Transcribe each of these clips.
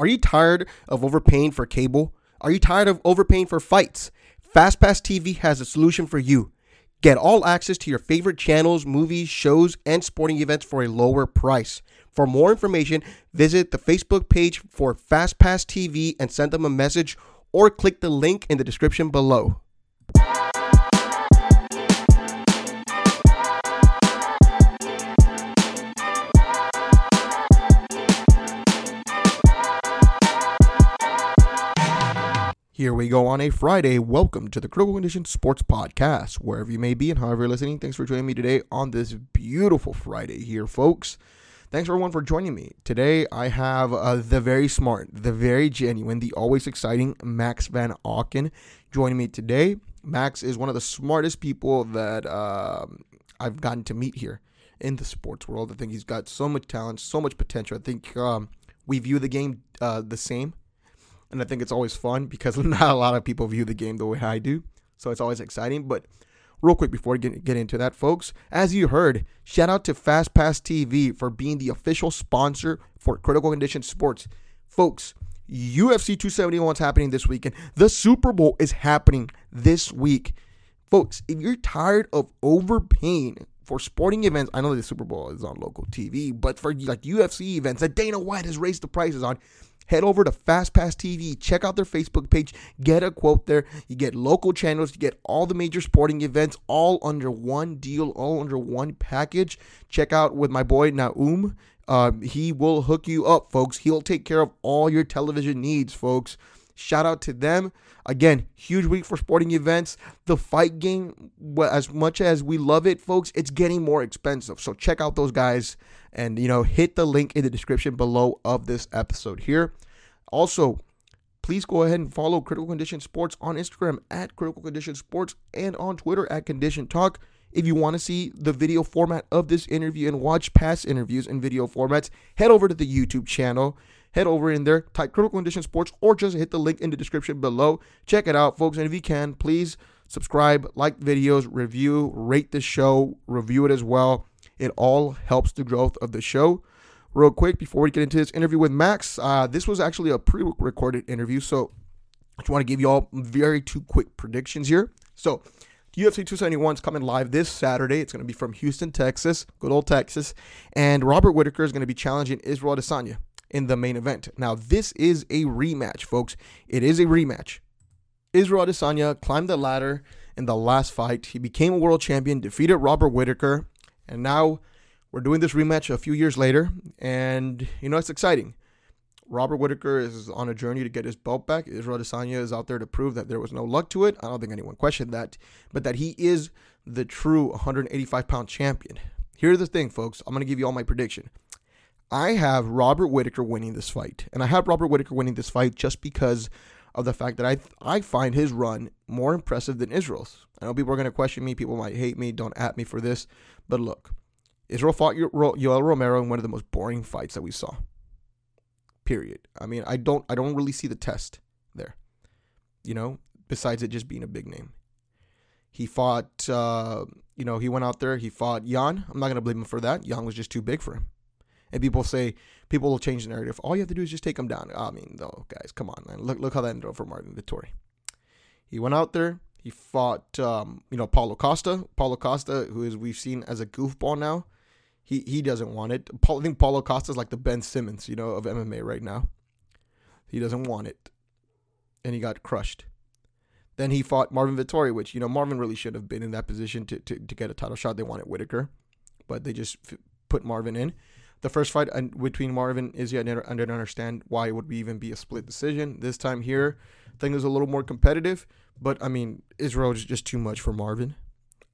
Are you tired of overpaying for cable? Are you tired of overpaying for fights? FastPass TV has a solution for you. Get all access to your favorite channels, movies, shows, and sporting events for a lower price. For more information, visit the Facebook page for FastPass TV and send them a message or click the link in the description below. Here we go on a Friday. Welcome to the Critical Condition Sports Podcast. Wherever you may be and however you're listening, thanks for joining me today on this beautiful Friday here, folks. Thanks everyone for joining me. Today I have uh, the very smart, the very genuine, the always exciting Max Van Auken joining me today. Max is one of the smartest people that uh, I've gotten to meet here in the sports world. I think he's got so much talent, so much potential. I think um, we view the game uh, the same and I think it's always fun because not a lot of people view the game the way I do. So it's always exciting. But real quick before we get, get into that, folks, as you heard, shout out to FastPass TV for being the official sponsor for Critical Condition Sports. Folks, UFC 271 is happening this weekend. The Super Bowl is happening this week. Folks, if you're tired of overpaying for sporting events, I know the Super Bowl is on local TV, but for like UFC events that Dana White has raised the prices on, head over to FastPass TV, check out their Facebook page, get a quote there. You get local channels, you get all the major sporting events all under one deal, all under one package. Check out with my boy Naum. Uh, he will hook you up, folks. He'll take care of all your television needs, folks. Shout out to them. Again, huge week for sporting events. The fight game, as much as we love it, folks, it's getting more expensive. So check out those guys and you know hit the link in the description below of this episode here. Also, please go ahead and follow Critical Condition Sports on Instagram at Critical Condition Sports and on Twitter at Condition Talk. If you want to see the video format of this interview and watch past interviews in video formats, head over to the YouTube channel. Head over in there, type Critical Condition Sports, or just hit the link in the description below. Check it out, folks. And if you can, please subscribe, like videos, review, rate the show, review it as well. It all helps the growth of the show. Real quick, before we get into this interview with Max, uh, this was actually a pre recorded interview. So I just want to give you all very two quick predictions here. So UFC 271 is coming live this Saturday. It's going to be from Houston, Texas, good old Texas. And Robert Whitaker is going to be challenging Israel Adesanya in the main event. Now, this is a rematch, folks. It is a rematch. Israel Adesanya climbed the ladder in the last fight. He became a world champion, defeated Robert Whitaker, and now we're doing this rematch a few years later, and you know it's exciting. Robert Whitaker is on a journey to get his belt back. Israel Adesanya is out there to prove that there was no luck to it. I don't think anyone questioned that, but that he is the true 185 pound champion. Here's the thing, folks. I'm going to give you all my prediction. I have Robert Whitaker winning this fight, and I have Robert Whitaker winning this fight just because of the fact that I I find his run more impressive than Israel's. I know people are going to question me. People might hate me. Don't at me for this. But look, Israel fought Yoel Romero in one of the most boring fights that we saw. Period. I mean, I don't I don't really see the test there. You know, besides it just being a big name. He fought, uh, you know, he went out there. He fought Jan. I'm not gonna blame him for that. Jan was just too big for him. And people say people will change the narrative. All you have to do is just take him down. I mean, though, guys, come on, man. Look, look how that ended up for Marvin Vettori. He went out there. He fought, um, you know, Paulo Costa. Paulo Costa, who is we've seen as a goofball now. He he doesn't want it. I think Paulo Costa is like the Ben Simmons, you know, of MMA right now. He doesn't want it, and he got crushed. Then he fought Marvin Vettori, which you know Marvin really should have been in that position to to, to get a title shot. They wanted Whitaker, but they just f- put Marvin in. The first fight between Marvin and Izzy, I didn't, understand why it would even be a split decision. This time here, I think it was a little more competitive. But I mean, Israel is just too much for Marvin.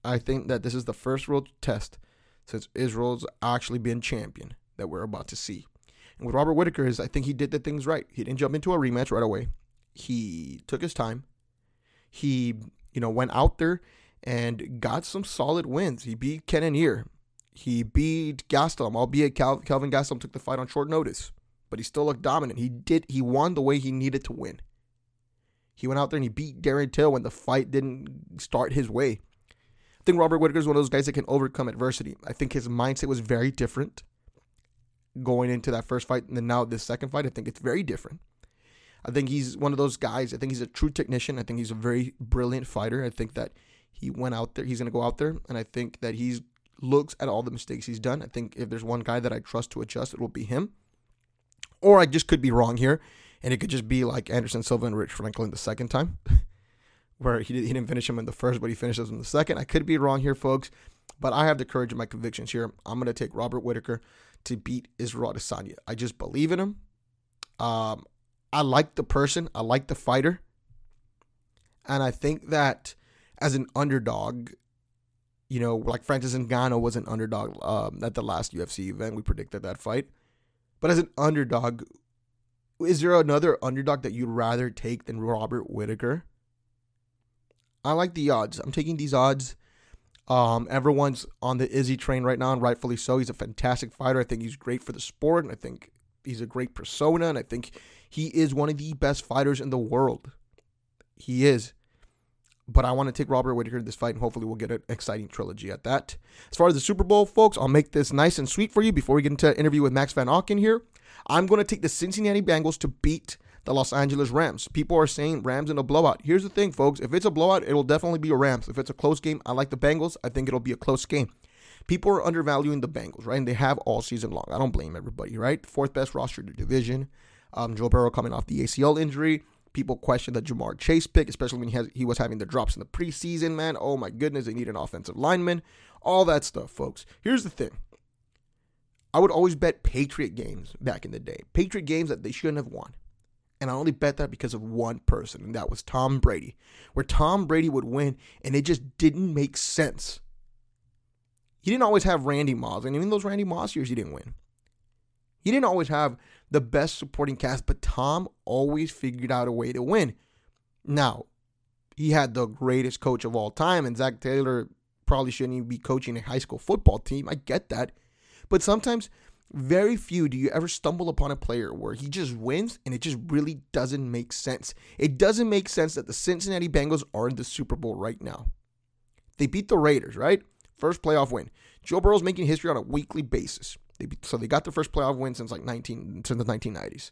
I think that this is the first real test since Israel's actually been champion that we're about to see. And with Robert Whitaker is I think he did the things right. He didn't jump into a rematch right away. He took his time. He, you know, went out there and got some solid wins. He beat Cannonier. He beat Gastelum, albeit Cal- Kelvin Gastelum took the fight on short notice, but he still looked dominant. He did. He won the way he needed to win. He went out there and he beat Darren Till when the fight didn't start his way. I think Robert Whitaker is one of those guys that can overcome adversity. I think his mindset was very different. going into that first fight and then now this second fight. I think it's very different. I think he's one of those guys. I think he's a true technician. I think he's a very brilliant fighter. I think that he went out there. He's going to go out there, and I think that he's looks at all the mistakes he's done. I think if there's one guy that I trust to adjust, it will be him. Or I just could be wrong here, and it could just be like Anderson Silva and Rich Franklin the second time, where he, he didn't finish him in the first, but he finishes him in the second. I could be wrong here, folks, but I have the courage of my convictions here. I'm going to take Robert Whitaker to beat Israel Adesanya. I just believe in him. Um, I like the person, I like the fighter, and I think that as an underdog, you know, like Francis Ngannou was an underdog um, at the last UFC event. We predicted that fight. But as an underdog, is there another underdog that you'd rather take than Robert Whitaker? I like the odds. I'm taking these odds. Um, everyone's on the Izzy train right now, and rightfully so. He's a fantastic fighter. I think he's great for the sport, and I think he's a great persona, and I think he is one of the best fighters in the world. He is. But I want to take Robert Whitaker in this fight, and hopefully we'll get an exciting trilogy at that. As far as the Super Bowl, folks, I'll make this nice and sweet for you before we get into an interview with Max Van Auken here. I'm going to take the Cincinnati Bengals to beat the Los Angeles Rams. People are saying Rams in a blowout. Here's the thing, folks. If it's a blowout, it'll definitely be a Rams. If it's a close game, I like the Bengals. I think it'll be a close game. People are undervaluing the Bengals, right? And they have all season long. I don't blame everybody, right? Fourth best roster in the division. Um, Joe Burrow coming off the ACL injury. People question the Ja'Marr Chase pick, especially when he has he was having the drops in the preseason. Man, oh my goodness, they need an offensive lineman. All that stuff, folks. Here's the thing. I would always bet Patriot games back in the day. Patriot games that they shouldn't have won. And I only bet that because of one person, and that was Tom Brady. Where Tom Brady would win, and it just didn't make sense. He didn't always have Randy Moss, and even those Randy Moss years, he didn't win. He didn't always have the best supporting cast, but Tom always figured out a way to win. Now, he had the greatest coach of all time, and Zac Taylor probably shouldn't even be coaching a high school football team. I get that. But sometimes, very few do you ever stumble upon a player where he just wins and it just really doesn't make sense. It doesn't make sense that the Cincinnati Bengals are in the Super Bowl right now. They beat the Raiders, right? First playoff win. Joe Burrow's making history on a weekly basis. They so they got their first playoff win since like 19 since the 1990s.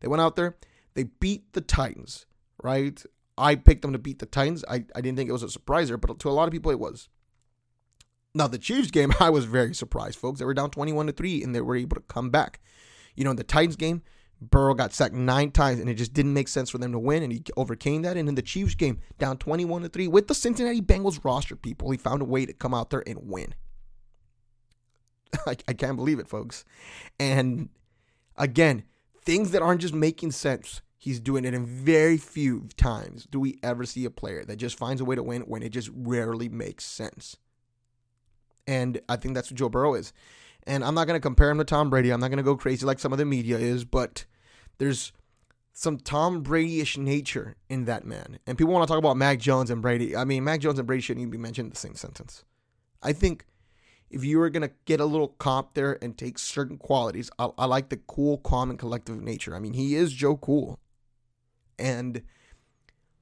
They went out there, they beat the Titans, right? I picked them to beat the Titans. I, I didn't think it was a surpriser, but to a lot of people it was. Now the Chiefs game, I was very surprised, folks. They were down 21 to 3 and they were able to come back. You know, in the Titans game, Burrow got sacked nine times and it just didn't make sense for them to win and he overcame that. And in the Chiefs game, down 21 to 3 with the Cincinnati Bengals roster people, he found a way to come out there and win. I, I can't believe it, folks. And again, things that aren't just making sense. He's doing it in very few times do we ever see a player that just finds a way to win when it just rarely makes sense. And I think that's what Joe Burrow is. And I'm not going to compare him to Tom Brady. I'm not going to go crazy like some of the media is, but there's some Tom Brady-ish nature in that man. And people want to talk about Mac Jones and Brady. I mean, Mac Jones and Brady shouldn't even be mentioned in the same sentence. I think if you were going to get a little comp there and take certain qualities, I, I, like the cool, calm, and collective nature. I mean, he is Joe Cool. And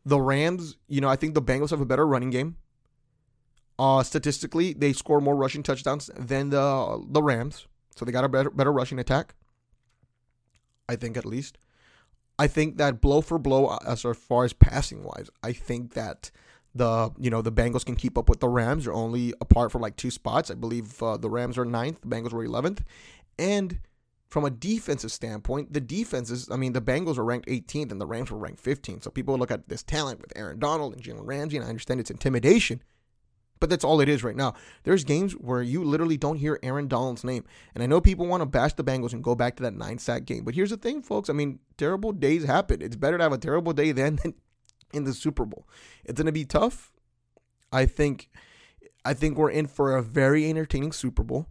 the Rams, you know, I think the Bengals have a better running game. Uh, statistically, they score more rushing touchdowns than the the Rams, so they got a better better rushing attack. I think at least. I think that blow for blow, uh, as far as passing wise, I think that the you know the Bengals can keep up with the Rams. They're only apart from like two spots. I believe uh, the Rams are ninth, the Bengals were eleventh, and from a defensive standpoint, the defenses. I mean, the Bengals are ranked 18th and the Rams were ranked 15th. So people look at this talent with Aaron Donald and Jalen Ramsey, and I understand it's intimidation, but that's all it is right now. There's games where you literally don't hear Aaron Donald's name, and I know people want to bash the Bengals and go back to that nine sack game. But here's the thing, folks. I mean, terrible days happen. It's better to have a terrible day then than in the Super Bowl. It's going to be tough. I think I think we're in for a very entertaining Super Bowl.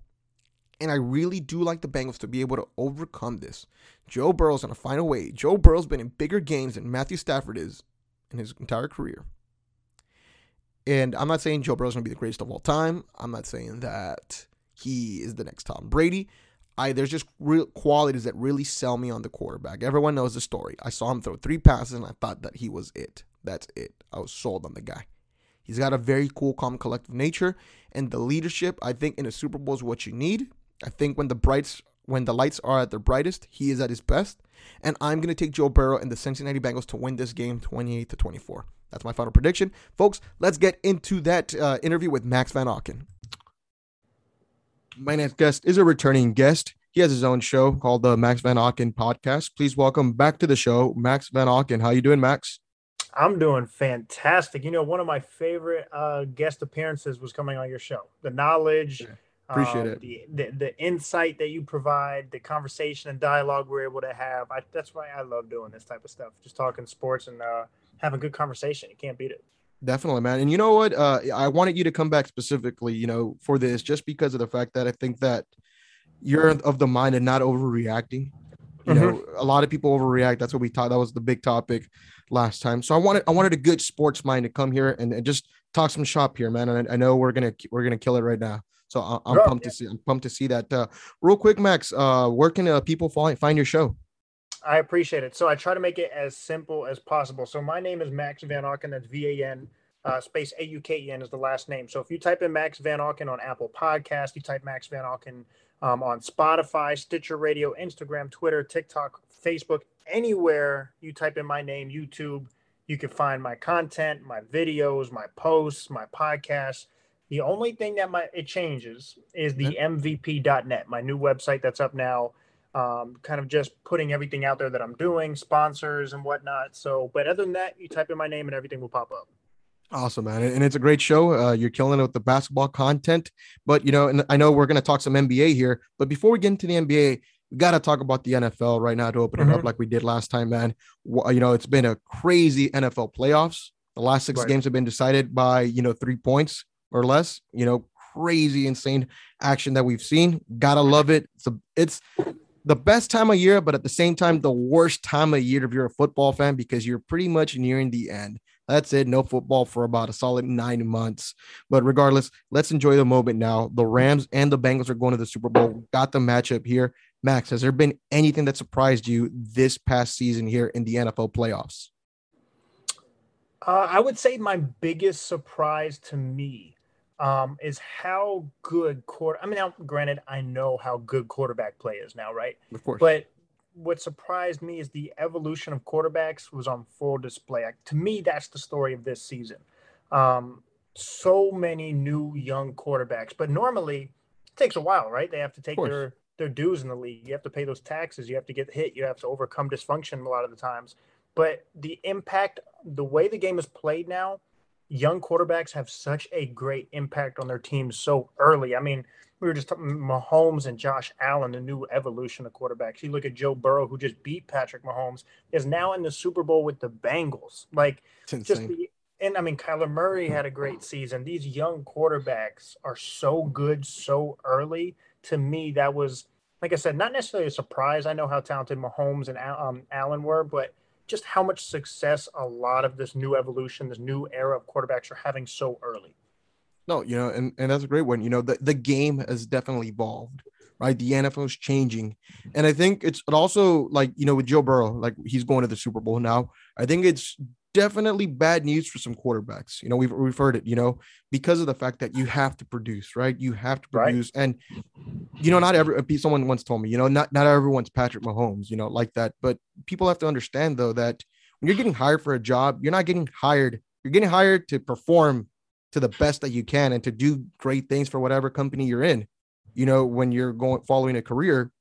And I really do like the Bengals to be able to overcome this. Joe Burrow's find a way. Joe Burrow's been in bigger games than Matthew Stafford is in his entire career. And I'm not saying Joe Burrow's going to be the greatest of all time. I'm not saying that he is the next Tom Brady. I there's just real qualities that really sell me on the quarterback. Everyone knows the story. I saw him throw three passes and I thought that he was it. That's it. I was sold on the guy. He's got a very cool, calm, collective nature, and the leadership. I think in a Super Bowl is what you need. I think when the brights when the lights are at their brightest, he is at his best. And I'm going to take Joe Burrow and the Cincinnati Bengals to win this game 28 to 24. That's my final prediction. Folks, let's get into that uh, interview with Max Van Auken. My next guest is a returning guest. He has his own show called the Max Van Auken Podcast. Please welcome back to the show, Max Van Auken. How you doing, Max? I'm doing fantastic. You know, one of my favorite uh, guest appearances was coming on your show. The knowledge, yeah, appreciate um, it, the, the, the insight that you provide, the conversation and dialogue we're able to have. I, that's why I love doing this type of stuff. Just talking sports and uh, having good conversation. You can't beat it. Definitely, man. And you know what? Uh, I wanted you to come back specifically, you know, for this, just because of the fact that I think that you're of the mind and not overreacting. You mm-hmm. know, a lot of people overreact. That's what we thought. That was the big topic last time. So I wanted I wanted a good sports mind to come here and, and just talk some shop here, man. And I, I, know we're gonna we're gonna kill it right now. So I, am pumped yeah. to see I'm pumped to see that. Uh, real quick, Max, uh, where can uh, people find find your show? I appreciate it. So I try to make it as simple as possible. So my name is Max Van Auken. That's V A N uh, space A U K E N is the last name. So if you type in Max Van Auken on Apple Podcast, you type Max Van Auken um, on Spotify, Stitcher Radio, Instagram, Twitter, TikTok, Facebook, anywhere you type in my name, YouTube, you can find my content, my videos, my posts, my podcasts. The only thing that my it changes is the MVP.net, my new website that's up now. Um, kind of just putting everything out there that I'm doing, sponsors and whatnot. So, but other than that, you type in my name and everything will pop up. Awesome, man. And it's a great show. Uh, you're killing it with the basketball content. But, you know, and I know we're going to talk some NBA here. But before we get into the NBA, we got to talk about the NFL right now to open mm-hmm. it up mm-hmm. like we did last time, man. You know, it's been a crazy NFL playoffs. The last six right. games have been decided by, you know, three points or less. You know, crazy, insane action that we've seen. Gotta love it. It's, a, it's the best time of year, but at the same time, the worst time of year if you're a football fan because you're pretty much nearing the end. That's it. No football for about a solid nine months. But regardless, let's enjoy the moment now. The Rams and the Bengals are going to the Super Bowl. Got the matchup here. Max, has there been anything that surprised you this past season here in the NFL playoffs? Uh, I would say my biggest surprise to me um, is how good quarter. I mean, now, granted, I know how good quarterback play is now, right? Of course. But what surprised me is the evolution of quarterbacks was on full display. To me, that's the story of this season. Um, so many new young quarterbacks, but normally it takes a while, right? They have to take their their dues in the league. You have to pay those taxes. You have to get hit. You have to overcome dysfunction a lot of the times. But the impact, the way the game is played now, young quarterbacks have such a great impact on their teams so early. I mean, we were just talking Mahomes and Josh Allen, the new evolution of quarterbacks. You look at Joe Burrow, who just beat Patrick Mahomes, is now in the Super Bowl with the Bengals. Like, just the, and I mean, Kyler Murray had a great season. These young quarterbacks are so good so early. To me, that was, like I said, not necessarily a surprise. I know how talented Mahomes and um, Allen were, but just how much success a lot of this new evolution, this new era of quarterbacks are having so early. No, you know, and, and that's a great one. You know, the, the game has definitely evolved, right? The NFL is changing. And I think it's also like, you know, with Joe Burrow, like he's going to the Super Bowl now. I think it's definitely bad news for some quarterbacks. You know, we've, we've heard it, you know, because of the fact that you have to produce, right? You have to produce. Right. And, you know, not every, uh, someone once told me, you know, not, not everyone's Patrick Mahomes, you know, like that. But people have to understand, though, that when you're getting hired for a job, you're not getting hired, you're getting hired to perform to the best that you can and to do great things for whatever company you're in you know when you're going following a career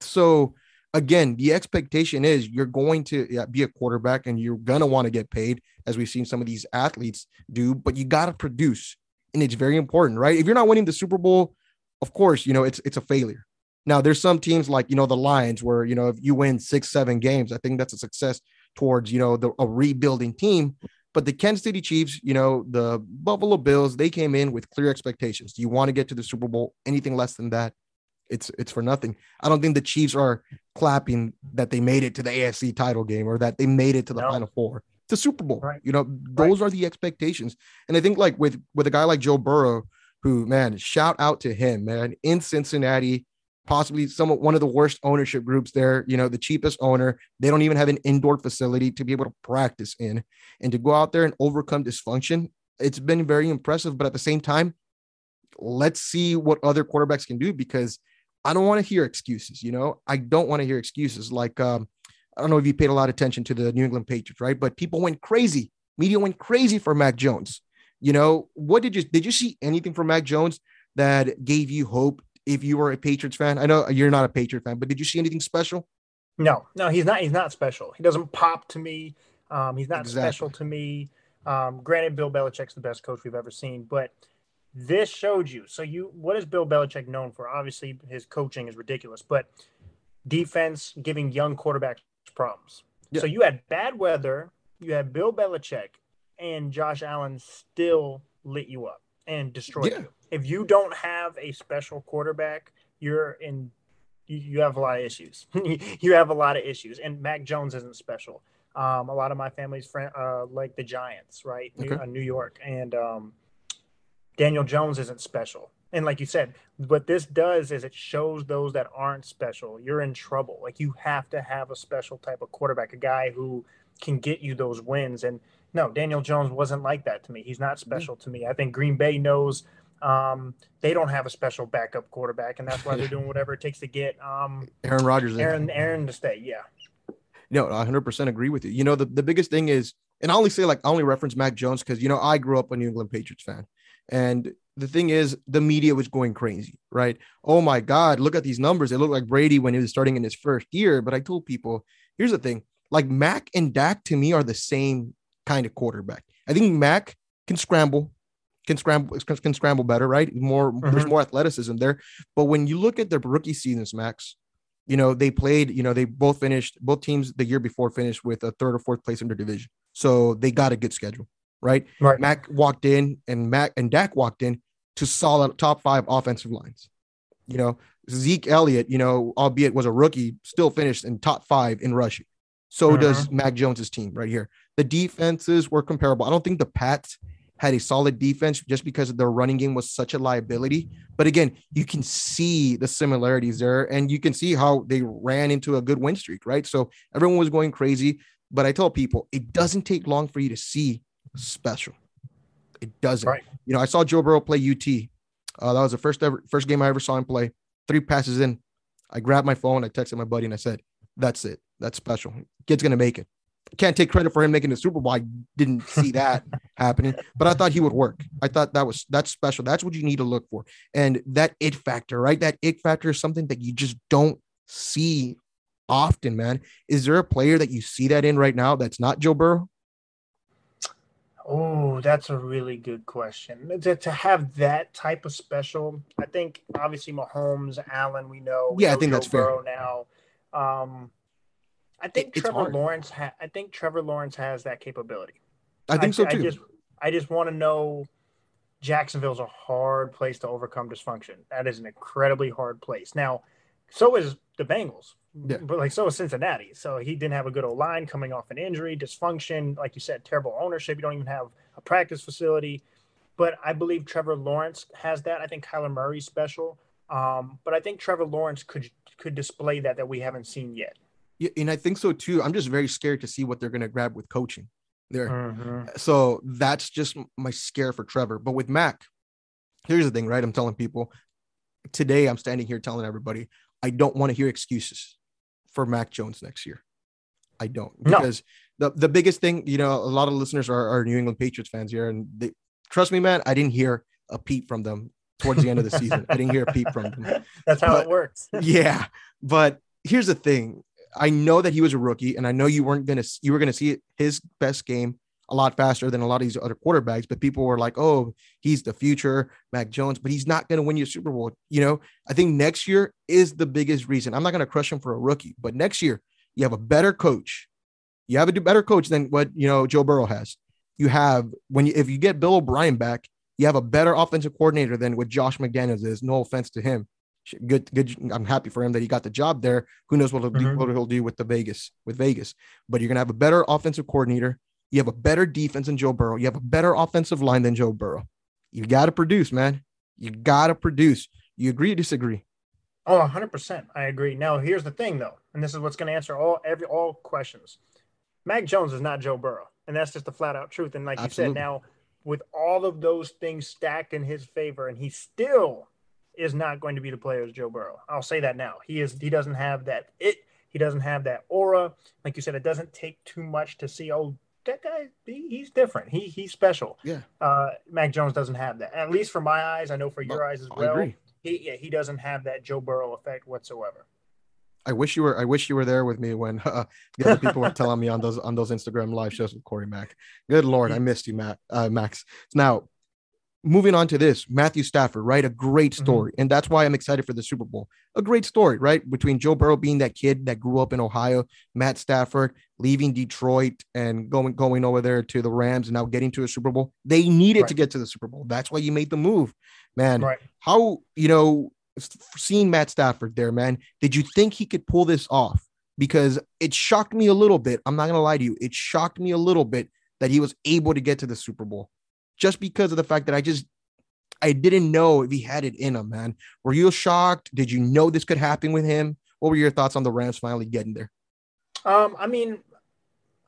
so again the expectation is you're going to be a quarterback and you're going to want to get paid as we've seen some of these athletes do but you got to produce and it's very important right if you're not winning the super bowl of course you know it's it's a failure now there's some teams like you know the lions where you know if you win six seven games i think that's a success towards you know the a rebuilding team but the Kansas City Chiefs, you know, the Buffalo Bills, they came in with clear expectations. Do you want to get to the Super Bowl? Anything less than that, it's it's for nothing. I don't think the Chiefs are clapping that they made it to the AFC title game or that they made it to the no. Final Four. The Super Bowl. Right. You know, those right. are the expectations. And I think like with with a guy like Joe Burrow, who man, shout out to him, man, in Cincinnati possibly some one of the worst ownership groups there. You know, the cheapest owner. They don't even have an indoor facility to be able to practice in, and to go out there and overcome dysfunction. It's been very impressive, but at the same time, let's see what other quarterbacks can do because I don't want to hear excuses. You know, I don't want to hear excuses. Like, um, I don't know if you paid a lot of attention to the New England Patriots, right? But people went crazy. Media went crazy for Mac Jones. You know, what did you did you see anything from Mac Jones that gave you hope if you were a Patriots fan? I know you're not a Patriot fan, but did you see anything special? No, no, he's not. He's not special. He doesn't pop to me. Um, he's not exactly. special to me. Um, granted, Bill Belichick's the best coach we've ever seen, but this showed you. So you, what is Bill Belichick known for? Obviously, his coaching is ridiculous, but defense giving young quarterbacks problems. Yeah. So you had bad weather, you had Bill Belichick, and Josh Allen still lit you up and destroyed yeah. you. If you don't have a special quarterback, you're in. You have a lot of issues. you have a lot of issues, and Mac Jones isn't special. Um, a lot of my family's friend, uh, like the Giants, right? Okay. New, uh, New York, and um, Daniel Jones isn't special. And like you said, what this does is it shows those that aren't special, you're in trouble. Like you have to have a special type of quarterback, a guy who can get you those wins. And no, Daniel Jones wasn't like that to me. He's not mm-hmm. special to me. I think Green Bay knows um, they don't have a special backup quarterback, and that's why they're doing whatever it takes to get um, Aaron Rodgers, Aaron, Aaron to stay. Yeah. No, I 100% agree with you. You know, the, the biggest thing is, and I only say like I only reference Mac Jones because you know I grew up a New England Patriots fan, and the thing is, the media was going crazy, right? Oh my God, look at these numbers. It looked like Brady when he was starting in his first year. But I told people, here's the thing like Mac and Dak to me are the same kind of quarterback. I think Mac can scramble, can scramble, can scramble better, right? More, mm-hmm. there's more athleticism there. But when you look at their rookie seasons, Max, you know, they played, you know, they both finished, both teams the year before finished with a third or fourth place in their division. So they got a good schedule right? Right. Mac walked in and Mac and Dak walked in to solid top five offensive lines. You know, Zeke Elliott, you know, albeit was a rookie, still finished in top five in rushing. So uh-huh. does Mac Jones's team right here. The defenses were comparable. I don't think the Pats had a solid defense just because their running game was such a liability. But again, you can see the similarities there, and you can see how they ran into a good win streak, right? So everyone was going crazy. But I tell people it doesn't take long for you to see special. It doesn't. Right. You know, I saw Joe Burrow play UT. Uh, that was the first ever first game I ever saw him play. Three passes in, I grabbed my phone, I texted my buddy, and I said, "That's it. That's special. Kid's gonna make it." Can't take credit for him making the Super Bowl. I didn't see that happening, but I thought he would work. I thought that was that's special. That's what you need to look for, and that it factor, right? That it factor is something that you just don't see often, man. Is there a player that you see that in right now that's not Joe Burrow? Oh, that's a really good question. To, to have that type of special, I think obviously Mahomes, Allen, we know. We yeah, know I think Joe that's Burrow fair. Now, um, I think Trevor hard. Lawrence. Ha- I think Trevor Lawrence has that capability. I think I, so too. I just, I just want to know. Jacksonville's a hard place to overcome dysfunction. That is an incredibly hard place. Now, so is the Bengals. Yeah. But like so is Cincinnati. So he didn't have a good old line coming off an injury, dysfunction, like you said, terrible ownership. You don't even have a practice facility. But I believe Trevor Lawrence has that. I think Kyler Murray's special. Um, but I think Trevor Lawrence could could display that that we haven't seen yet. Yeah, and I think so too. I'm just very scared to see what they're going to grab with coaching there. Mm-hmm. So that's just my scare for Trevor. But with Mac, here's the thing, right? I'm telling people today. I'm standing here telling everybody I don't want to hear excuses for Mac Jones next year. I don't because no. the the biggest thing, you know, a lot of listeners are, are New England Patriots fans here, and they trust me, man. I didn't hear a peep from them towards the end of the season. I didn't hear a peep from them. That's how but, it works. yeah, but here's the thing: I know that he was a rookie, and I know you weren't gonna you were gonna see his best game a lot faster than a lot of these other quarterbacks. But people were like, "Oh, he's the future, Mac Jones," but he's not going to win you a Super Bowl. You know, I think next year is the biggest reason. I'm not going to crush him for a rookie, but next year you have a better coach. You have a better coach than what you know Joe Burrow has. You have when you if you get Bill O'Brien back, you have a better offensive coordinator than what Josh McDaniels is. No offense to him. Good, good. I'm happy for him that he got the job there. Who knows what he'll, mm-hmm. do, what he'll do with the Vegas with Vegas? But you're gonna have a better offensive coordinator. You have a better defense than Joe Burrow. You have a better offensive line than Joe Burrow. You got to produce, man. You got to produce. You agree or disagree? Oh, 100%. I agree. Now, here's the thing, though, and this is what's going to answer all every all questions. Mac Jones is not Joe Burrow, and that's just the flat out truth. And like Absolutely. you said, now with all of those things stacked in his favor, and he still is not going to be the player as Joe Burrow. I'll say that now. He is. He doesn't have that it. He doesn't have that aura. Like you said, it doesn't take too much to see. Oh, that guy, he, he's different. He he's special. Yeah. Uh, Mac Jones doesn't have that. At least for my eyes, I know for your eyes as well. He yeah, he doesn't have that Joe Burrow effect whatsoever. I wish you were. I wish you were there with me when uh, the other people were telling me on those on those Instagram live shows with Corey Mack. Good lord, I missed you, Matt. Uh, Max. Now, moving on to this, Matthew Stafford, right? A great Mm-hmm. story, and that's why I'm excited for the Super Bowl. A great story, right? Between Joe Burrow being that kid that grew up in Ohio, Matt Stafford leaving Detroit and going going over there to the Rams, and now getting to a Super Bowl. They needed to get to the Super Bowl. That's why you made the move, man. Right. How you know seeing Matt Stafford there, man? Did you think he could pull this off? Because it shocked me a little bit. I'm not gonna lie to you. It shocked me a little bit that he was able to get to the Super Bowl, just because of the fact that I just I didn't know if he had it in him, man. Were you shocked? Did you know this could happen with him? What were your thoughts on the Rams finally getting there? Um, I mean,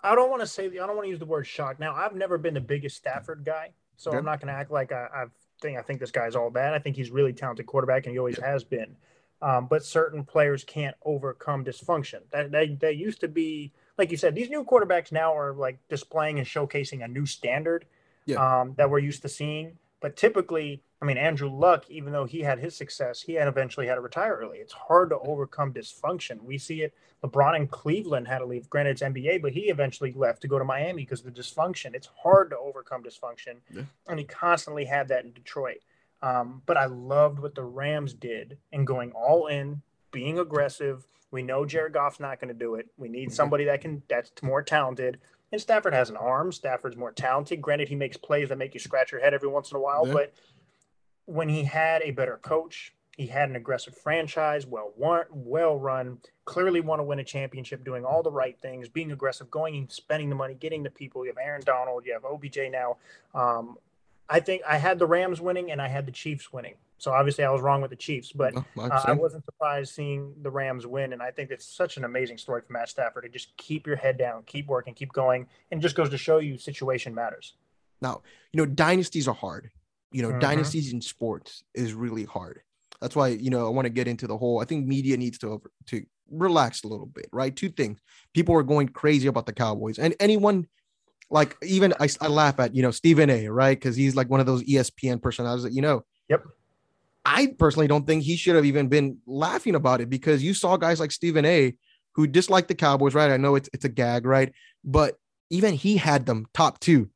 I don't want to say I don't want to use the word shock. Now, I've never been the biggest Stafford guy, so Okay. I'm not going to act like I, I think I think this guy's all bad. I think he's really talented quarterback, and he always has been. Um, but certain players can't overcome dysfunction. That they, they used to be, like you said, these new quarterbacks now are like displaying and showcasing a new standard Yeah. um, that we're used to seeing. But typically, I mean, Andrew Luck, even though he had his success, he had eventually had to retire early. It's hard to overcome dysfunction. We see it. LeBron in Cleveland had to leave. Granted, it's NBA, but he eventually left to go to Miami because of the dysfunction. It's hard to overcome dysfunction. Yeah. And he constantly had that in Detroit. Um, but I loved what the Rams did in going all in, being aggressive. We know Jared Goff's not going to do it. We need somebody that can that's more talented. And Stafford has an arm. Stafford's more talented. Granted, he makes plays that make you scratch your head every once in a while, Yeah. but when he had a better coach, he had an aggressive franchise, well run, well run, clearly want to win a championship, doing all the right things, being aggressive, going and spending the money, getting the people. You have Aaron Donald, you have OBJ now. Um, I think I had the Rams winning and I had the Chiefs winning. So obviously I was wrong with the Chiefs, but uh, I wasn't surprised seeing the Rams win, and I think it's such an amazing story for Matt Stafford to just keep your head down, keep working, keep going, and just goes to show you situation matters. Now, you know, dynasties are hard. You know, Mhm. dynasties in sports is really hard. That's why, you know, I want to get into the whole, I think media needs to over, to relax a little bit, right? Two things. People are going crazy about the Cowboys and anyone like even I, I laugh at, you know, Stephen A, right? Because he's like one of those ESPN personalities that, you know, Yep. I personally don't think he should have even been laughing about it because you saw guys like Stephen A who disliked the Cowboys, right? I know it's it's a gag, right? But even he had them top two,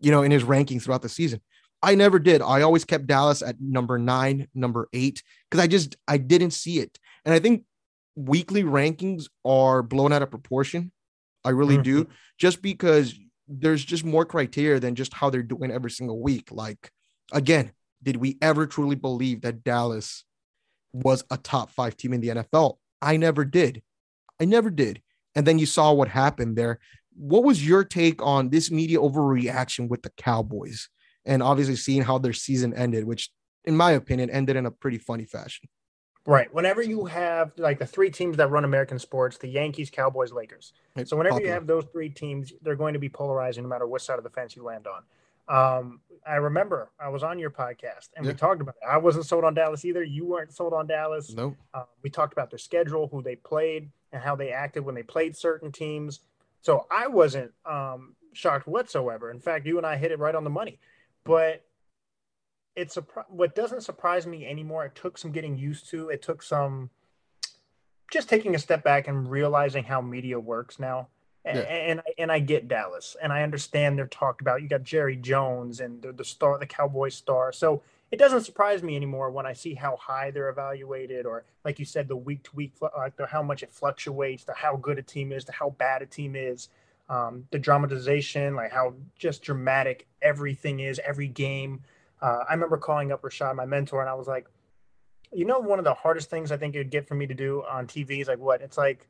you know, in his rankings throughout the season. I never did. I always kept Dallas at number nine, number eight, because I just I didn't see it. And I think weekly rankings are blown out of proportion. I really do, mm-hmm. just because there's just more criteria than just how they're doing every single week. Like, again, did we ever truly believe that Dallas was a top five team in the NFL? I never did. I never did. And then you saw what happened there. What was your take on this media overreaction with the Cowboys? And obviously seeing how their season ended, which, in my opinion, ended in a pretty funny fashion. Right. Whenever you have like the three teams that run American sports, the Yankees, Cowboys, Lakers. Right, So whenever you have those three teams, they're going to be polarizing no matter what side of the fence you land on. Um, I remember I was on your podcast and Yeah. we talked about it. I wasn't sold on Dallas either. You weren't sold on Dallas. No, Uh, we talked about their schedule, who they played, and how they acted when they played certain teams. So I wasn't um, shocked whatsoever. In fact, you and I hit it right on the money. But it's a what doesn't surprise me anymore. It took some getting used to. It took some just taking a step back and realizing how media works now. Yeah. And I and I get Dallas, and I understand they're talked about. You got Jerry Jones and the, the star, the Cowboy star. So it doesn't surprise me anymore when I see how high they're evaluated, or like you said, the week to week, like the, how much it fluctuates, to how good a team is, to how bad a team is, um, the dramatization, like how just dramatic everything is, every game. Uh, I remember calling up Rashad, my mentor, and I was like, you know, one of the hardest things I think it'd get for me to do on TV is like what? It's like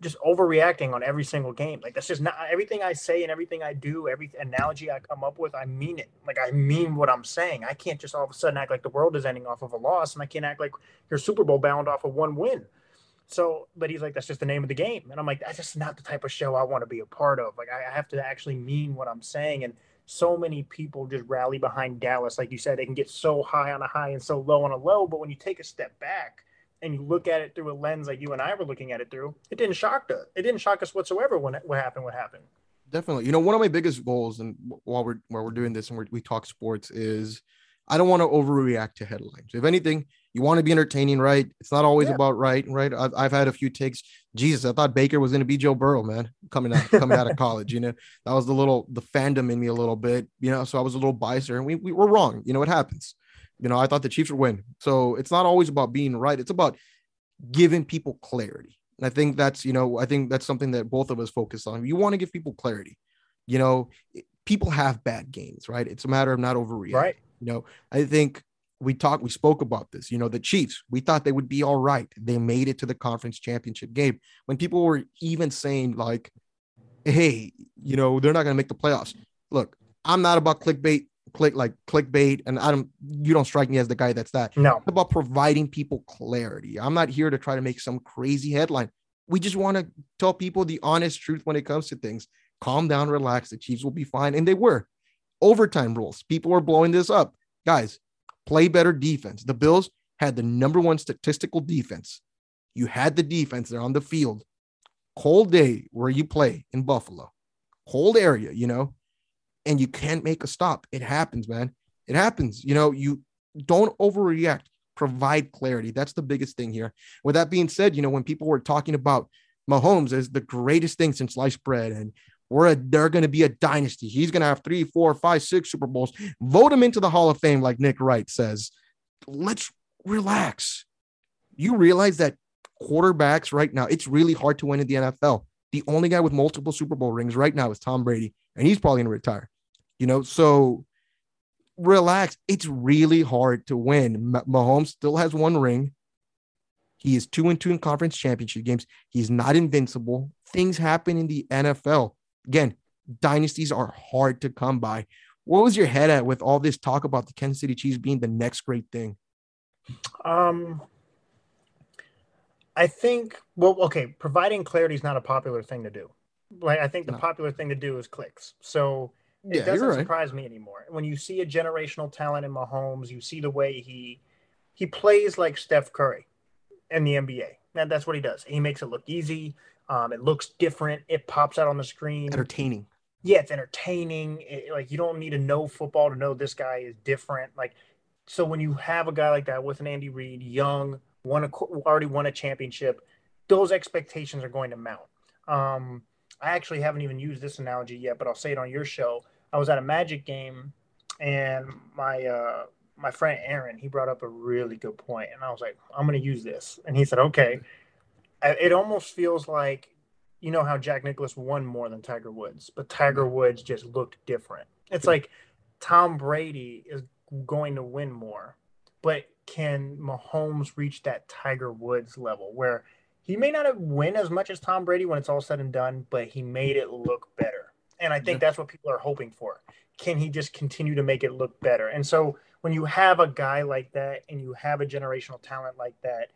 just overreacting on every single game. Like that's just not everything I say and everything I do, every analogy I come up with, I mean it. Like I mean what I'm saying. I can't just all of a sudden act like the world is ending off of a loss, and I can't act like you're Super Bowl bound off of one win. So, but he's like, that's just the name of the game, and I'm like, that's just not the type of show I want to be a part of. Like I I have to actually mean what I'm saying, and so many people just rally behind Dallas. Like you said, they can get so high on a high and so low on a low. But when you take a step back and you look at it through a lens like you and I were looking at it through, it didn't shock us. It didn't shock us whatsoever when it, what happened. What happened? Definitely. You know, one of my biggest goals, and while we're while we're doing this and we we talk sports, is I don't want to overreact to headlines. If anything, you want to be entertaining, right? It's not always yeah. about right, right? I've, I've had a few takes. Jesus, I thought Baker was going to be Joe Burrow, man, coming out coming out of college. You know, that was the little the fandom in me a little bit. You know, so I was a little biased there, and we, we were wrong. You know, it happens. You know, I thought the Chiefs would win. So it's not always about being right. It's about giving people clarity. And I think that's you know I think that's something that both of us focus on. You want to give people clarity. You know, people have bad games, right? It's a matter of not overreacting. Right. You know, I think we talked, we spoke about this. You know, the Chiefs, we thought they would be all right. They made it to the conference championship game when people were even saying, like, hey, you know, they're not going to make the playoffs. Look, I'm not about clickbait, click like clickbait, and I don't, you don't strike me as the guy that's that. No, it's about providing people clarity. I'm not here to try to make some crazy headline. We just want to tell people the honest truth when it comes to things. Calm down, relax. The Chiefs will be fine. And they were overtime rules. People were blowing this up. Guys, play better defense. The Bills had the number one statistical defense. You had the defense there on the field. Cold day where you play in Buffalo, cold area, you know, and you can't make a stop. It happens, man. It happens. You know, you don't overreact. Provide clarity. That's the biggest thing here. With that being said, you know, when people were talking about Mahomes as the greatest thing since sliced bread and we're a, they're going to be a dynasty. He's going to have three, four, five, six Super Bowls. Vote him into the Hall of Fame, like Nick Wright says. Let's relax. You realize that quarterbacks right now, it's really hard to win in the NFL. The only guy with multiple Super Bowl rings right now is Tom Brady, and he's probably going to retire. You know, so relax. It's really hard to win. Mahomes still has one ring. He is two and two in conference championship games. He's not invincible. Things happen in the NFL. Again, dynasties are hard to come by. What was your head at with all this talk about the Kansas City Chiefs being the next great thing? Um, I think well, okay, providing clarity is not a popular thing to do. Like I think the no. popular thing to do is clicks. So it yeah, doesn't right. surprise me anymore. When you see a generational talent in Mahomes, you see the way he he plays like Steph Curry in the NBA. And that's what he does. He makes it look easy. Um, it looks different. It pops out on the screen. Entertaining. Yeah, it's entertaining. It, like you don't need to know football to know this guy is different. Like, so when you have a guy like that with an Andy Reid, young, won a, already won a championship, those expectations are going to mount. Um, I actually haven't even used this analogy yet, but I'll say it on your show. I was at a Magic game, and my uh, my friend Aaron he brought up a really good point, and I was like, I'm going to use this, and he said, okay it almost feels like you know how Jack Nicklaus won more than Tiger Woods, but Tiger mm-hmm. Woods just looked different. It's like Tom Brady is going to win more, but can Mahomes reach that Tiger Woods level where he may not have win as much as Tom Brady when it's all said and done, but he made it look better. And I think that's what people are hoping for. Can he just continue to make it look better? And so when you have a guy like that and you have a generational talent like that,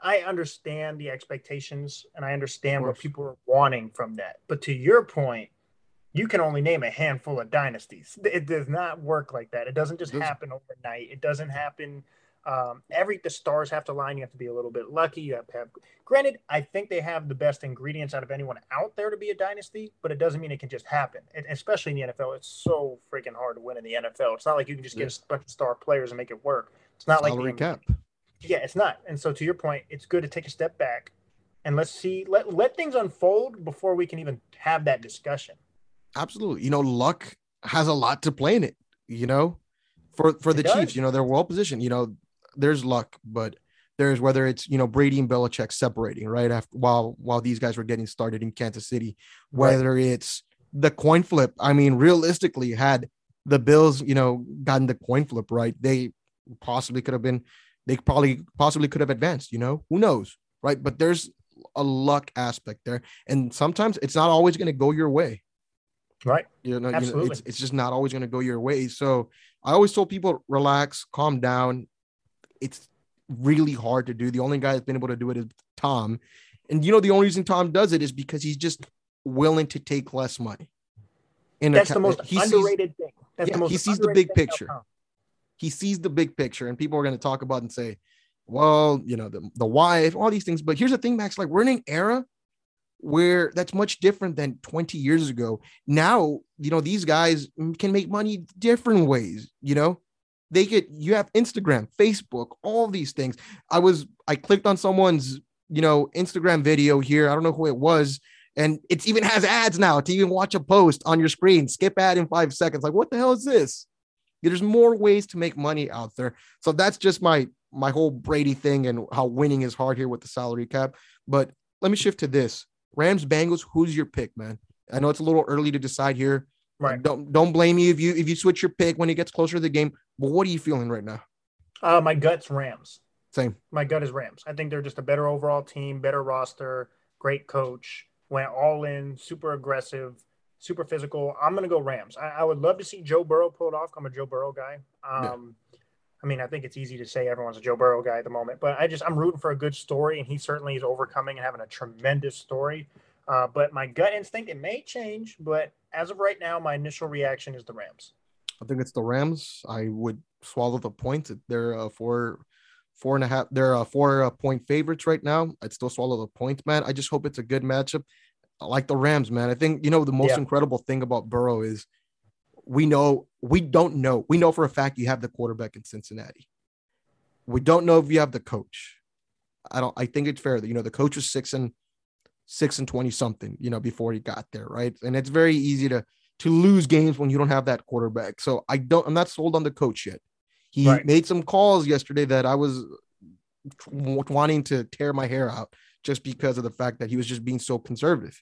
I understand the expectations and I understand what people are wanting from that. But to your point, you can only name a handful of dynasties. It does not work like that. It doesn't just happen overnight. It doesn't happen. Um, every the stars have to line. You have to be a little bit lucky. You have to have. Granted, I think they have the best ingredients out of anyone out there to be a dynasty, but it doesn't mean it can just happen. It, especially in the NFL, it's so freaking hard to win in the NFL. It's not like you can just get a bunch of star players and make it work. It's not Salary like the, cap. Yeah, it's not. And so to your point, it's good to take a step back and let's see let let things unfold before we can even have that discussion. Absolutely. You know, luck has a lot to play in it, you know. For for the Chiefs, you know, they're well positioned. You know, there's luck, but there's whether it's you know Brady and Belichick separating right after while while these guys were getting started in Kansas City, whether right. it's the coin flip. I mean, realistically, had the Bills, you know, gotten the coin flip right, they possibly could have been they probably possibly could have advanced, you know, who knows, right? But there's a luck aspect there. And sometimes it's not always going to go your way. Right. You know, Absolutely. You know, it's, it's just not always going to go your way. So I always told people, relax, calm down. It's really hard to do. The only guy that's been able to do it is Tom. And you know, the only reason Tom does it is because he's just willing to take less money. In that's the most underrated sees, thing That's yeah, he sees the big picture. He sees the big picture, and people are going to talk about and say, "Well, you know, the, the wife, all these things." But here's the thing, Max. Like we're in an era where that's much different than 20 years ago. Now, you know, these guys mm, can make money different ways. You know, they get you have Instagram, Facebook, all these things. I was I clicked on someone's you know Instagram video here. I don't know who it was, and it even has ads now to even watch a post on your screen. Skip ad in five seconds. Like what the hell is this? There's more ways to make money out there. So that's just my my whole Brady thing and how winning is hard here with the salary cap. But let me shift to this. Rams Bengals, who's your pick, man? I know it's a little early to decide here. Right. Don't don't blame me if you if you switch your pick when it gets closer to the game. But what are you feeling right now? Uh, my gut's Rams. Same. My gut is Rams. I think they're just a better overall team, better roster, great coach, went all in, super aggressive, super physical. I'm gonna go Rams. I, I would love to see Joe Burrow pull it off. I'm a Joe Burrow guy. Um, yeah. I mean, I think it's easy to say everyone's a Joe Burrow guy at the moment, but I just I'm rooting for a good story, and he certainly is overcoming and having a tremendous story. Uh, but my gut instinct, it may change, but as of right now, my initial reaction is the Rams. I think it's the Rams. I would swallow the points. They're uh, four, four and a half. They're uh, four point favorites right now. I'd still swallow the points, man. I just hope it's a good matchup. I like the Rams, man. I think you know the most yeah. incredible thing about Burrow is we know we don't know. We know for a fact you have the quarterback in Cincinnati. We don't know if you have the coach. I don't. I think it's fair that you know the coach was six and six and 20 something, you know, before he got there, right? And it's very easy to to lose games when you don't have that quarterback. So I don't I'm not sold on the coach yet. He right. made some calls yesterday that I was wanting to tear my hair out just because of the fact that he was just being so conservative.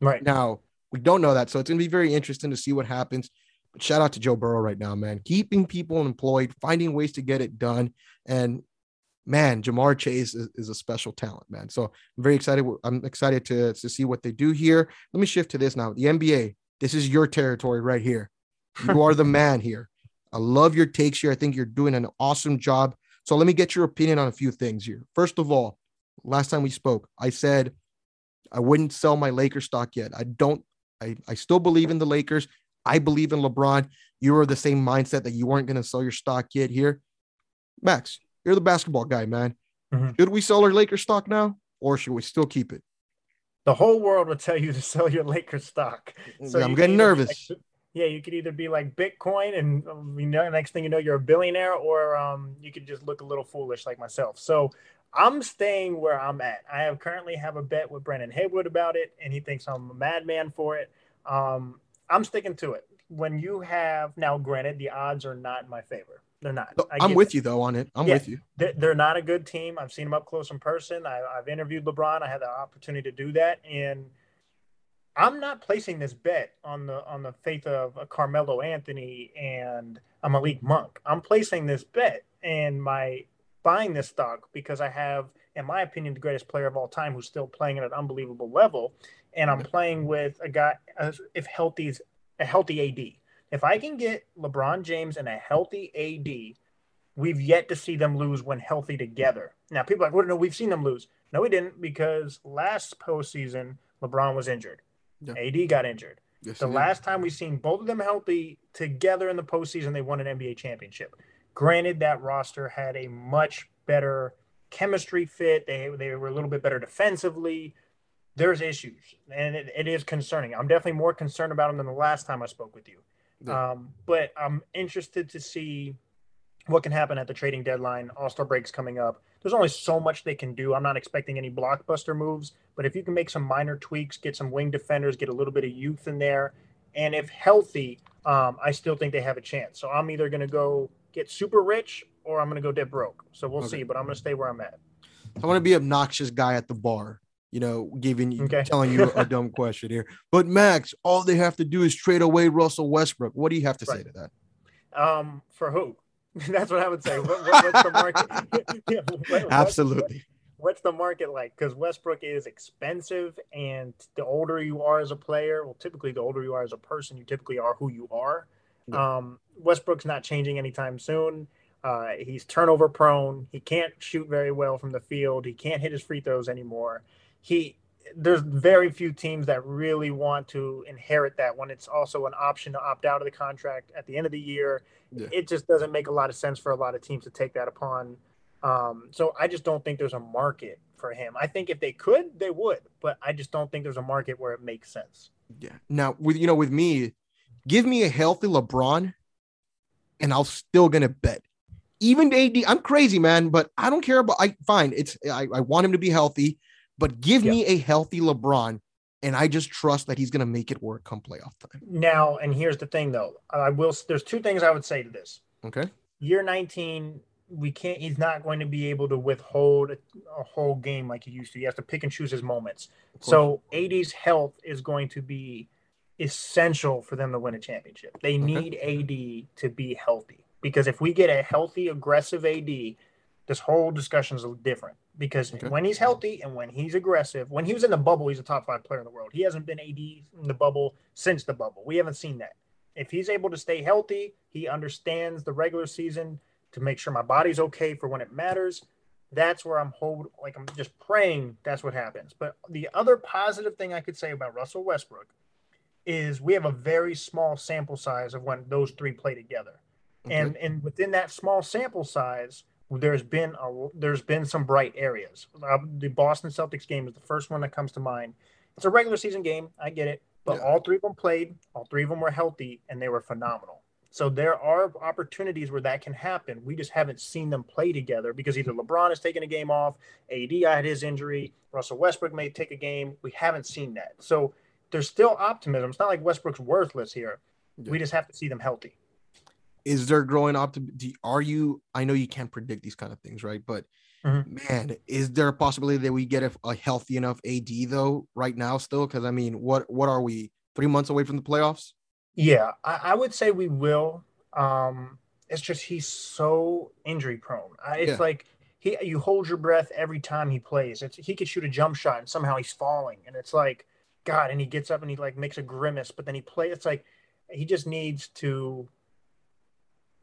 Right. Now, we don't know that. So it's going to be very interesting to see what happens. But shout out to Joe Burrow right now, man. Keeping people employed, finding ways to get it done. And man, Ja'Marr Chase is, is, a special talent, man. So I'm very excited. I'm excited to, to see what they do here. Let me shift to this now. The NBA, this is your territory right here. You are the man here. I love your takes here. I think you're doing an awesome job. So let me get your opinion on a few things here. First of all, last time we spoke, I said I wouldn't sell my Lakers stock yet. I don't, I, I still believe in the Lakers. I believe in LeBron. You are the same mindset that you weren't going to sell your stock yet here. Max, you're the basketball guy, man. Mm-hmm. Should we sell our Lakers stock now, or should we still keep it? The whole world would tell you to sell your Lakers stock. So I'm getting nervous. Like, yeah, you could either be like Bitcoin, and you know, next thing you know, you're a billionaire, or um, you could just look a little foolish like myself. So I'm staying where I'm at. I have currently have a bet with Brennan Haywood about it, and he thinks I'm a madman for it. Um, I'm sticking to it. When you have now, granted, the odds are not in my favor. They're not. I'm with you though on it. I'm yeah, with you. They're, they're, not a good team. I've seen them up close in person. I, have interviewed LeBron. I had the opportunity to do that, and I'm not placing this bet on the on the faith of a Carmelo Anthony and a Malik Monk. I'm placing this bet and my buying this stock because I have, in my opinion, the greatest player of all time who's still playing at an unbelievable level, and I'm playing with a guy uh, if healthy, is a healthy AD. If I can get LeBron James and a healthy AD, we've yet to see them lose when healthy together. Now, people are like, well, no, we've seen them lose. No, we didn't because last postseason, LeBron was injured. Yeah. AD got injured. Yes, the last time we've seen both of them healthy together in the postseason, they won an NBA championship. Granted, that roster had a much better chemistry fit. They, they were a little bit better defensively. There's issues, and it, it is concerning. I'm definitely more concerned about them than the last time I spoke with you. Yeah. Um, but I'm interested to see what can happen at the trading deadline. All Star breaks coming up. There's only so much they can do. I'm not expecting any blockbuster moves, but if you can make some minor tweaks, get some wing defenders, get a little bit of youth in there, and if healthy, um, I still think they have a chance. So I'm either going to go get super rich or I'm going to go dead broke. So we'll okay. see, but I'm going to stay where I'm at. I want to be obnoxious guy at the bar you know, giving you okay. telling you a dumb question here. But Max, all they have to do is trade away Russell Westbrook. What do you have to right. say to that? Um, for who? That's what I would say. What, what, what's the market? yeah, what, Absolutely. What's the market like? Because Westbrook is expensive, and the older you are as a player, well, typically the older you are as a person, you typically are who you are. Yeah. Um, Westbrook's not changing anytime soon. Uh, he's turnover prone. He can't shoot very well from the field. He can't hit his free throws anymore he there's very few teams that really want to inherit that when it's also an option to opt out of the contract at the end of the year. Yeah. It just doesn't make a lot of sense for a lot of teams to take that upon. Um, so I just don't think there's a market for him. I think if they could, they would, but I just don't think there's a market where it makes sense. Yeah. Now with you know with me, give me a healthy LeBron, and I'll still gonna bet. Even AD, I'm crazy, man, but I don't care about. I fine. It's I, I want him to be healthy. But give me a healthy LeBron, and I just trust that he's going to make it work come playoff time. Now, and here's the thing, though. I will. There's two things I would say to this. Okay. Year 19, we can't. He's not going to be able to withhold a, a whole game like he used to. He has to pick and choose his moments. So, AD's health is going to be essential for them to win a championship. They okay. need AD to be healthy because if we get a healthy, aggressive AD, this whole discussion is different because okay. when he's healthy and when he's aggressive, when he was in the bubble, he's a top five player in the world. He hasn't been AD in the bubble since the bubble. We haven't seen that. If he's able to stay healthy, he understands the regular season to make sure my body's okay for when it matters. That's where I'm hold like I'm just praying that's what happens. But the other positive thing I could say about Russell Westbrook is we have a very small sample size of when those three play together. Okay. And and within that small sample size, there's been a there's been some bright areas. Uh, the Boston Celtics game is the first one that comes to mind. It's a regular season game, I get it, but yeah. all three of them played, all three of them were healthy, and they were phenomenal. So there are opportunities where that can happen. We just haven't seen them play together because either LeBron has taken a game off, AD had his injury, Russell Westbrook may take a game. We haven't seen that. So there's still optimism. It's not like Westbrook's worthless here. Yeah. We just have to see them healthy is there growing optimism? are you i know you can't predict these kind of things right but mm-hmm. man is there a possibility that we get a, a healthy enough ad though right now still because i mean what what are we three months away from the playoffs yeah i, I would say we will um it's just he's so injury prone it's yeah. like he you hold your breath every time he plays it's he could shoot a jump shot and somehow he's falling and it's like god and he gets up and he like makes a grimace but then he plays it's like he just needs to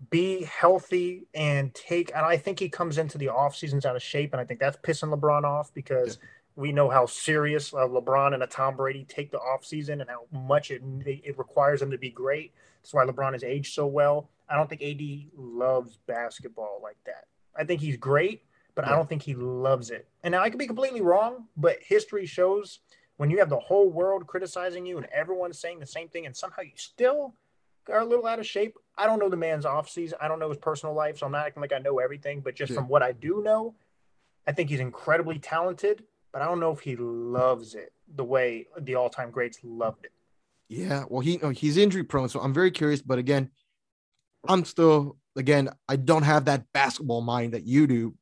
be healthy and take and I think he comes into the off seasons out of shape and I think that's pissing LeBron off because yeah. we know how serious uh, LeBron and a Tom Brady take the off season and how much it it requires them to be great. That's why LeBron has aged so well. I don't think AD loves basketball like that. I think he's great, but yeah. I don't think he loves it. And now I could be completely wrong, but history shows when you have the whole world criticizing you and everyone's saying the same thing and somehow you still are a little out of shape. I don't know the man's off season. I don't know his personal life, so I'm not acting like I know everything. But just yeah. from what I do know, I think he's incredibly talented. But I don't know if he loves it the way the all-time greats loved it. Yeah, well, he oh, he's injury prone, so I'm very curious. But again, I'm still again I don't have that basketball mind that you do.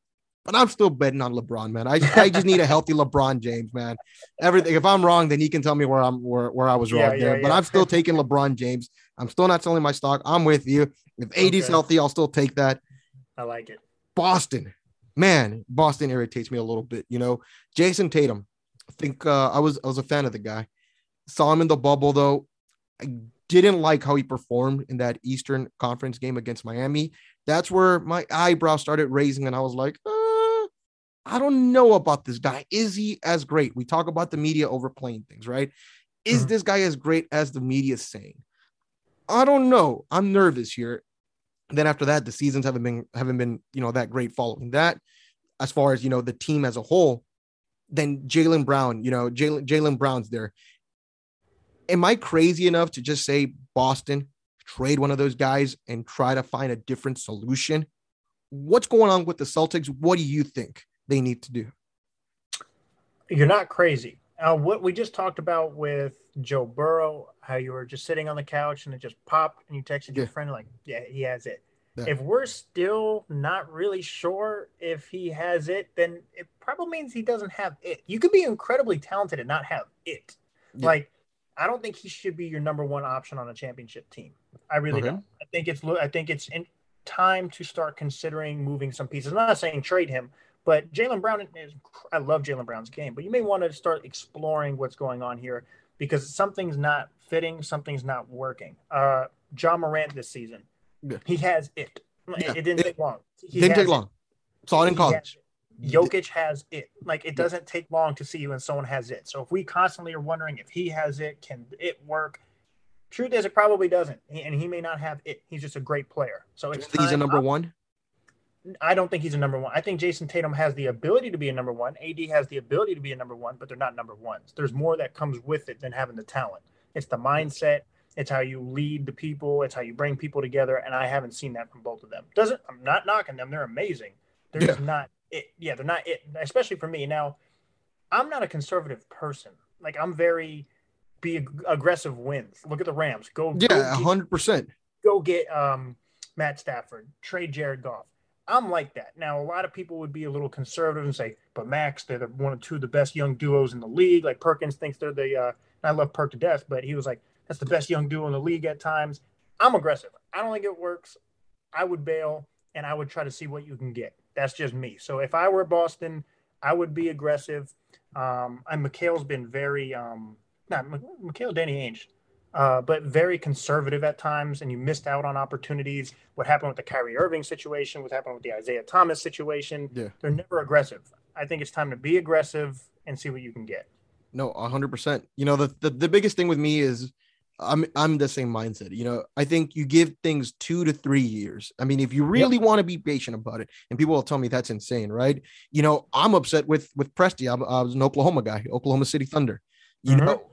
But I'm still betting on LeBron, man. I, I just need a healthy LeBron James, man. Everything. If I'm wrong, then he can tell me where I'm where, where I was wrong yeah, there. Yeah, but I'm still taking LeBron James. I'm still not selling my stock. I'm with you. If AD's okay. healthy, I'll still take that. I like it. Boston, man, Boston irritates me a little bit. You know, Jayson Tatum. I think uh, I was I was a fan of the guy. Saw him in the bubble though. I didn't like how he performed in that Eastern Conference game against Miami. That's where my eyebrow started raising, and I was like, uh, I don't know about this guy. Is he as great? We talk about the media overplaying things, right? Is mm-hmm. this guy as great as the media is saying? I don't know. I'm nervous here. Then after that, the seasons haven't been haven't been you know that great following that. As far as you know, the team as a whole, then Jaylen Brown, you know, Jaylen Jaylen Brown's there. Am I crazy enough to just say Boston trade one of those guys and try to find a different solution? What's going on with the Celtics? What do you think they need to do? You're not crazy. Uh, what we just talked about with Joe Burrow, how you were just sitting on the couch and it just popped and you texted yeah. your friend like, yeah, he has it. Yeah. If we're still not really sure if he has it, then it probably means he doesn't have it. You could be incredibly talented and not have it. Yeah. Like, I don't think he should be your number one option on a championship team. I really okay. don't. I think it's I think it's in time to start considering moving some pieces. I'm not saying trade him, but Jaylen Brown is, I love Jaylen Brown's game, but you may want to start exploring what's going on here because something's not fitting, something's not working. Uh, Ja Morant this season, yeah. he has it. Yeah. It, it, didn't it, take long. He didn't take long. It. Saw it in college. Jokic has it. Like it doesn't take long to see when someone has it. So if we constantly are wondering if he has it, can it work? Truth is, it probably doesn't, and he may not have it. He's just a great player. So it's he's a number one. I don't think he's a number one. I think Jayson Tatum has the ability to be a number one. AD has the ability to be a number one, but they're not number ones. There's more that comes with it than having the talent. It's the mindset. It's how you lead the people. It's how you bring people together. And I haven't seen that from both of them. Doesn't I'm not knocking them. They're amazing. They're just not it. Yeah, they're not it. Especially for me. Now, I'm not a conservative person. Like I'm very be ag- aggressive wins. Look at the Rams. Go Yeah, hundred percent. go get um, Matt Stafford, trade Jared Goff. I'm like that. Now, a lot of people would be a little conservative and say, but Max, they're the, one or two of the best young duos in the league. Like Perkins thinks they're the, uh, I love Perk to death, but he was like, that's the best young duo in the league at times. I'm aggressive. I don't think it works. I would bail and I would try to see what you can get. That's just me. So if I were Boston, I would be aggressive. Um, and Mikhail's been very, um, not Mikhail Danny Ainge, uh, but very conservative at times, and you missed out on opportunities. What happened with the Kyrie Irving situation? What happened with the Isaiah Thomas situation? Yeah. They're never aggressive. I think it's time to be aggressive and see what you can get. No, hundred percent. You know, the, the the biggest thing with me is I'm I'm the same mindset. You know, I think you give things two to three years. I mean, if you really want to be patient about it, and people will tell me that's insane, right? You know, I'm upset with with Presti. I'm, I was an Oklahoma guy, Oklahoma City Thunder. You Mhm. know,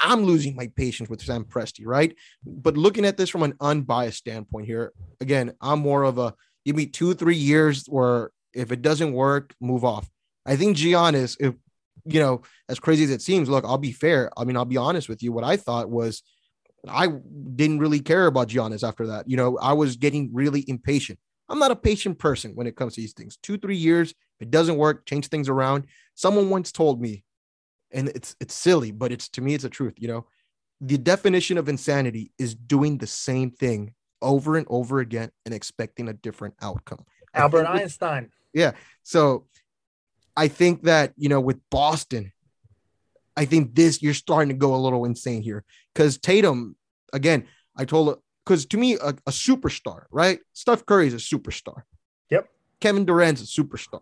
I'm losing my patience with Sam Presti, right? But looking at this from an unbiased standpoint here, again, I'm more of a give me two, three years where if it doesn't work, move off. I think Giannis, if you know, as crazy as it seems, look, I'll be fair. I mean, I'll be honest with you. What I thought was I didn't really care about Giannis after that. You know, I was getting really impatient. I'm not a patient person when it comes to these things. Two, three years, if it doesn't work, change things around. Someone once told me, and it's it's silly, but it's to me, it's a truth, you know. The definition of insanity is doing the same thing over and over again and expecting a different outcome. Albert einstein yeah so I think that, you know, with Boston, I think this you're starting to go a little insane here because Tatum, again, I told because to me, a, a superstar, right? Steph Curry is a superstar. Yep. Kevin Durant's a superstar.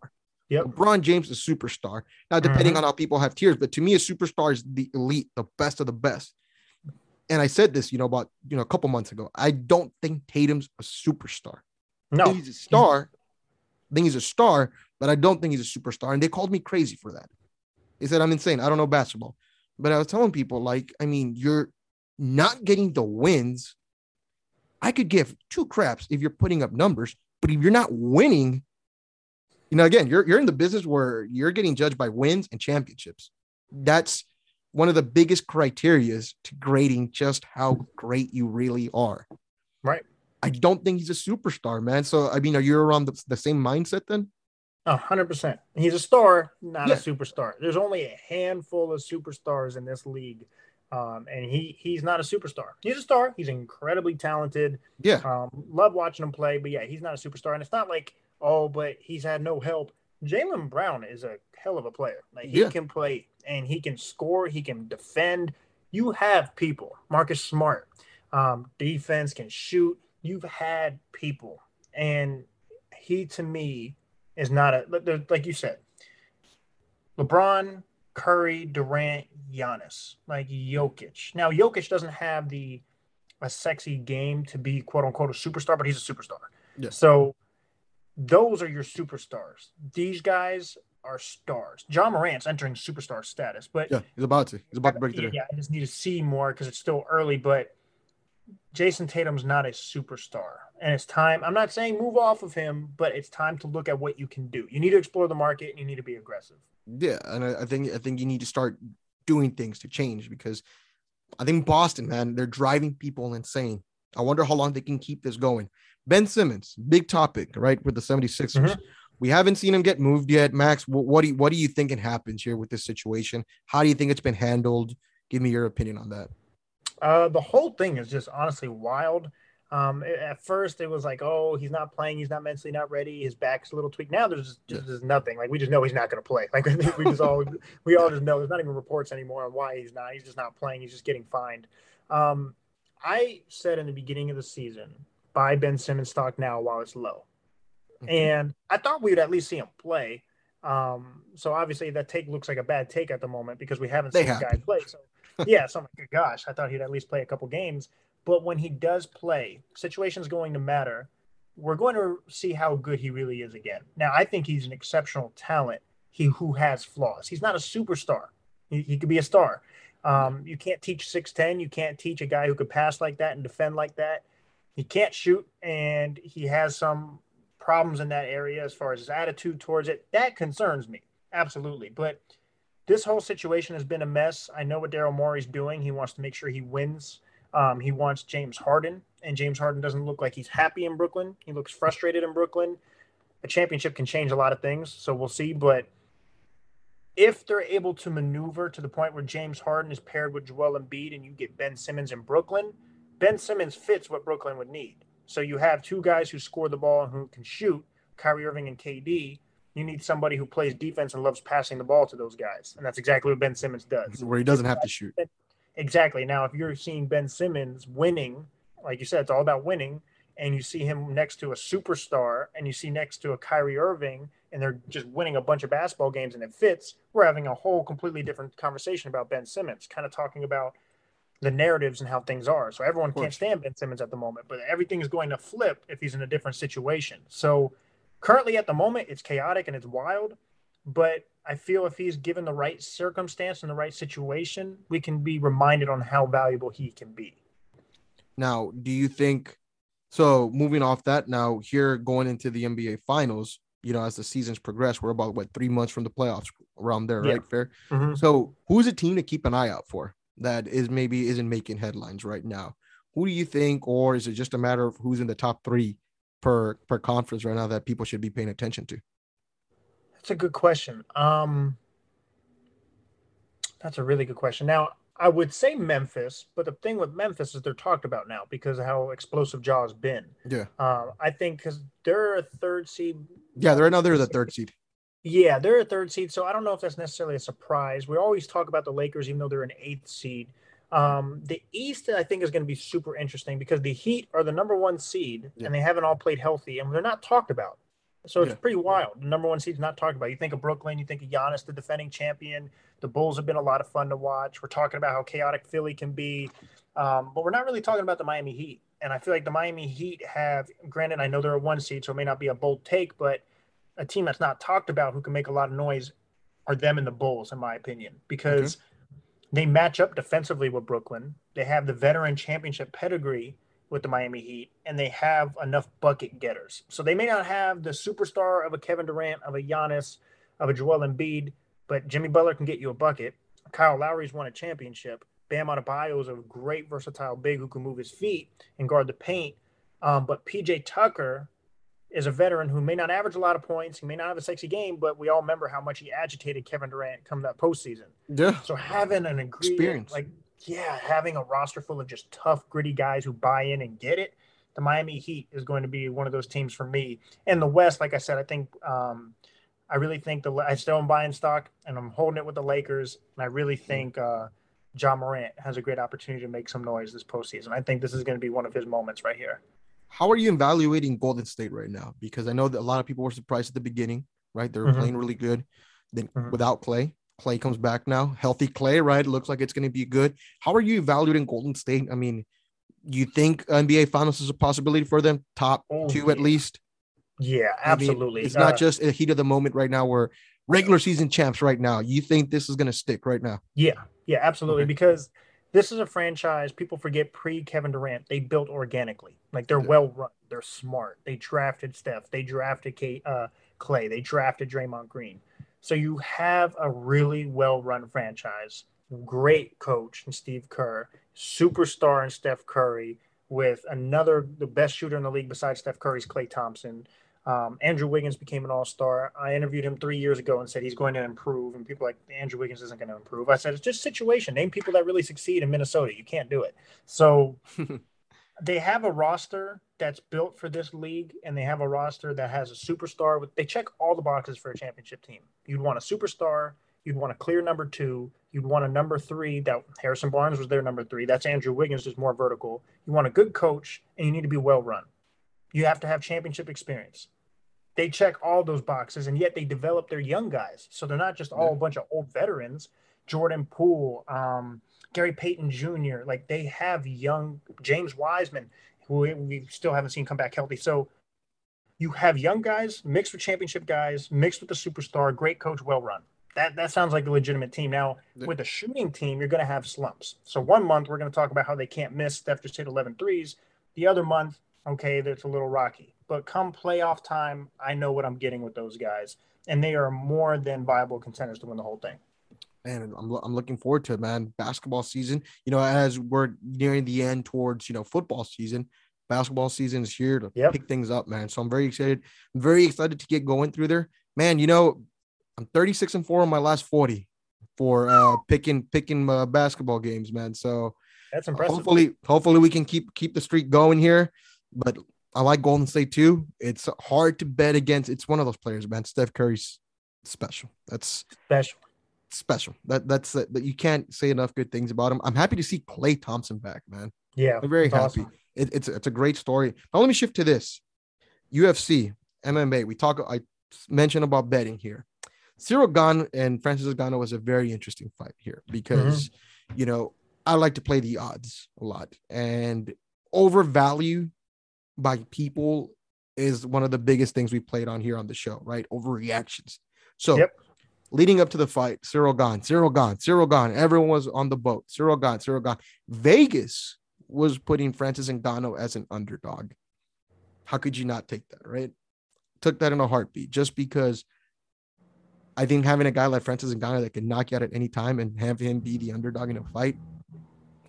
Yep. LeBron James is a superstar. Now, depending mm-hmm. on how people have tiers, but to me, a superstar is the elite, the best of the best. And I said this, you know, about you know a couple months ago. I don't think Tatum's a superstar. No, he's a star. I think he's a star, but I don't think he's a superstar. And they called me crazy for that. They said I'm insane. I don't know basketball. But I was telling people, like, I mean, you're not getting the wins. I could give two craps if you're putting up numbers, but if you're not winning, you know, again, you're you're in the business where you're getting judged by wins and championships. That's one of the biggest criterias to grading just how great you really are. right. I don't think he's a superstar, man. So I mean, are you around the, the same mindset then? A hundred percent. He's a star, not Yeah. a superstar. There's only a handful of superstars in this league, um, and he he's not a superstar. He's a star. He's incredibly talented. Yeah. Um, love watching him play, but yeah, he's not a superstar. And it's not like oh, but he's had no help. Jaylen Brown is a hell of a player. Like he Yeah. can play and he can score. He can defend. You have people. Marcus Smart, um, defense can shoot. You've had people, and he to me is not a like- you said. LeBron, Curry, Durant, Giannis, like Jokic. Now Jokic doesn't have the a sexy game to be quote unquote a superstar, but he's a superstar. Yeah. So those are your superstars. These guys are stars. Ja Morant's entering superstar status, but Yeah, he's about to. He's about to break through. yeah, I just need to see more because it's still early. But Jayson Tatum's not a superstar, and it's time. I'm not saying move off of him, but it's time to look at what you can do. You need to explore the market, and you need to be aggressive. Yeah, and I, I think I think you need to start doing things to change because I think Boston, man, they're driving people insane. I wonder how long they can keep this going. Ben Simmons, big topic, right, with the 76ers. Mhm. We haven't seen him get moved yet. Max, wh- what do you, what do you think it happens here with this situation? How do you think it's been handled? Give me your opinion on that. Uh, the whole thing is just honestly wild. Um, at first, it was like, oh, he's not playing. He's not mentally not ready. His back's a little tweaked. Now there's just, just there's nothing. Like we just know he's not going to play. Like we just all we all just know. There's not even reports anymore on why he's not. He's just not playing. He's just getting fined. Um, I said in the beginning of the season, buy Ben Simmons stock now while it's low, Okay. and I thought we would at least see him play. Um, so obviously that take looks like a bad take at the moment because we haven't They seen the guy play. So yeah, so I'm like, gosh, I thought he'd at least play a couple games. But when he does play, situation's going to matter. We're going to see how good he really is again. Now, I think he's an exceptional talent. He who has flaws. He's not a superstar. He, he could be a star. Um, you can't teach 6'10. You can't teach a guy who could pass like that and defend like that. He can't shoot, and he has some problems in that area as far as his attitude towards it. That concerns me. Absolutely. But this whole situation has been a mess. I know what Daryl Morey's doing. He wants to make sure he wins. Um, he wants James Harden, and James Harden doesn't look like he's happy in Brooklyn. He looks frustrated in Brooklyn. A championship can change a lot of things, so we'll see. But if they're able to maneuver to the point where James Harden is paired with Joel Embiid and you get Ben Simmons in Brooklyn, Ben Simmons fits what Brooklyn would need. So you have two guys who score the ball and who can shoot, Kyrie Irving and KD. You need somebody who plays defense and loves passing the ball to those guys. And that's exactly what Ben Simmons does. Where he doesn't have to shoot. Exactly. Now, if you're seeing Ben Simmons winning, like you said, it's all about winning, and you see him next to a superstar and you see next to a Kyrie Irving and they're just winning a bunch of basketball games and it fits, we're having a whole completely different conversation about Ben Simmons, kind of talking about the narratives and how things are. So everyone can't stand Ben Simmons at the moment, but everything is going to flip if he's in a different situation. So currently at the moment, it's chaotic and it's wild, but I feel if he's given the right circumstance and the right situation, we can be reminded on how valuable he can be. Now, do you think so? Moving off that, now here going into the NBA Finals, you know, as the seasons progress, we're about what three months from the playoffs, around there, Yeah. right? Fair. Mhm. So, who's a team to keep an eye out for that is maybe isn't making headlines right now? Who do you think, or is it just a matter of who's in the top three per per conference right now that people should be paying attention to? That's a good question. Um, that's a really good question. Now, I would say Memphis, but the thing with Memphis is they're talked about now because of how explosive Ja has been. Yeah, Um, I think because they're a third seed. yeah, they're another the third seed. Yeah, they're a third seed, so I don't know if that's necessarily a surprise. We always talk about the Lakers, even though they're an eighth seed. Um, the East, I think, is going to be super interesting because the Heat are the number one seed, Yeah. and they haven't all played healthy, and they're not talked about. So it's Yeah. pretty wild. The number one seed's not talked about. You think of Brooklyn, you think of Giannis, the defending champion. The Bulls have been a lot of fun to watch. We're talking about how chaotic Philly can be, um, but we're not really talking about the Miami Heat. And I feel like the Miami Heat have, granted, I know they're a one seed, so it may not be a bold take, but a team that's not talked about who can make a lot of noise are them and the Bulls, in my opinion, because they match up defensively with Brooklyn. They have the veteran championship pedigree with the Miami Heat, and they have enough bucket getters. So they may not have the superstar of a Kevin Durant, of a Giannis, of a Joel Embiid, but Jimmy Butler can get you a bucket. Kyle Lowry's won a championship. Bam Adebayo is a great versatile big who can move his feet and guard the paint. Um, but PJ Tucker is a veteran who may not average a lot of points. He may not have a sexy game, but we all remember how much he agitated Kevin Durant come that postseason. Yeah, So having an Experience. like yeah, having a roster full of just tough, gritty guys who buy in and get it. The Miami Heat is going to be one of those teams for me. And the West, like I said, I think um, I really think the I still am buying stock and I'm holding it with the Lakers. And I really think uh, Ja Morant has a great opportunity to make some noise this postseason. I think this is going to be one of his moments right here. How are you evaluating Golden State right now? Because I know that a lot of people were surprised at the beginning, right? They were Mhm. playing really good. Then Mhm. without Klay, Klay comes back now, healthy Klay, right? Looks like it's going to be good. How are you evaluating Golden State? I mean, you think NBA Finals is a possibility for them, top Oh, two at least? Yeah, I mean, absolutely. it's Uh, not just a heat of the moment right now. We're regular season champs right now. You think this is going to stick right now? Yeah, yeah, absolutely. Okay. Because this is a franchise people forget pre Kevin Durant. They built organically. Like they're Yeah. well run. They're smart. They drafted Steph. They drafted Kate, uh, Klay. They drafted Draymond Green. So you have a really well run franchise. Great coach in Steve Kerr, superstar in Steph Curry, with another the best shooter in the league besides Steph Curry's Klay Thompson. Um, Andrew Wiggins became an all star. I interviewed him three years ago and said he's going to improve. And people like Andrew Wiggins isn't going to improve. I said it's just situation. Name people that really succeed in Minnesota. You can't do it. So they have a roster that's built for this league, and they have a roster that has a superstar. With they check all the boxes for a championship team. You'd want a superstar. You'd want a clear number two. You'd want a number three. That Harrison Barnes was their number three. That's Andrew Wiggins, just more vertical. You want a good coach, and you need to be well run. You have to have championship experience. They check all those boxes, and yet they develop their young guys. So they're not just all a bunch of old veterans. Jordan Poole, um, Gary Payton Jr. Like they have young James Wiseman, who we- we still haven't seen come back healthy. So you have young guys mixed with championship guys, mixed with the superstar, great coach, well run. That that sounds like a legitimate team. Now with the shooting team, you're going to have slumps. So one month we're going to talk about how they can't miss. Steph just hit 11 threes. The other month, okay, that's a little rocky. But come playoff time, I know what I'm getting with those guys, and they are more than viable contenders to win the whole thing. Man, I'm, I'm looking forward to it, man. Basketball season, you know, as we're nearing the end towards, you know, football season, basketball season is here to Yep. pick things up, man. So I'm very excited. I'm very excited to get going through there. Man, you know, I'm 36 and 4 on my last 40 for uh picking picking uh, basketball games, man. So That's impressive. hopefully hopefully we can keep keep the streak going here. But I like Golden State too. It's hard to bet against. It's one of those players, man. Steph Curry's special. That's Special. special. That that's that you can't say enough good things about him. I'm happy to see Klay Thompson back, man. Yeah. I'm very happy. awesome. It, it's it's a great story. Now let me shift to this. UFC, MMA. We talk. I mentioned about betting here. Ciryl Gane and Francis Ngannou was a very interesting fight here because mm-hmm. you know I like to play the odds a lot and overvalue by people is one of the biggest things we played on here on the show, right? Overreactions. So Yep. leading up to the fight, Ciryl Gane, Ciryl Gane, Ciryl Gane. everyone was on the boat. Ciryl Gane, Ciryl Gane. Vegas was putting Francis Ngannou as an underdog. How could you not take that, right? Took that in a heartbeat just because I think having a guy like Francis Ngannou that can knock you out at any time and have him be the underdog in a fight,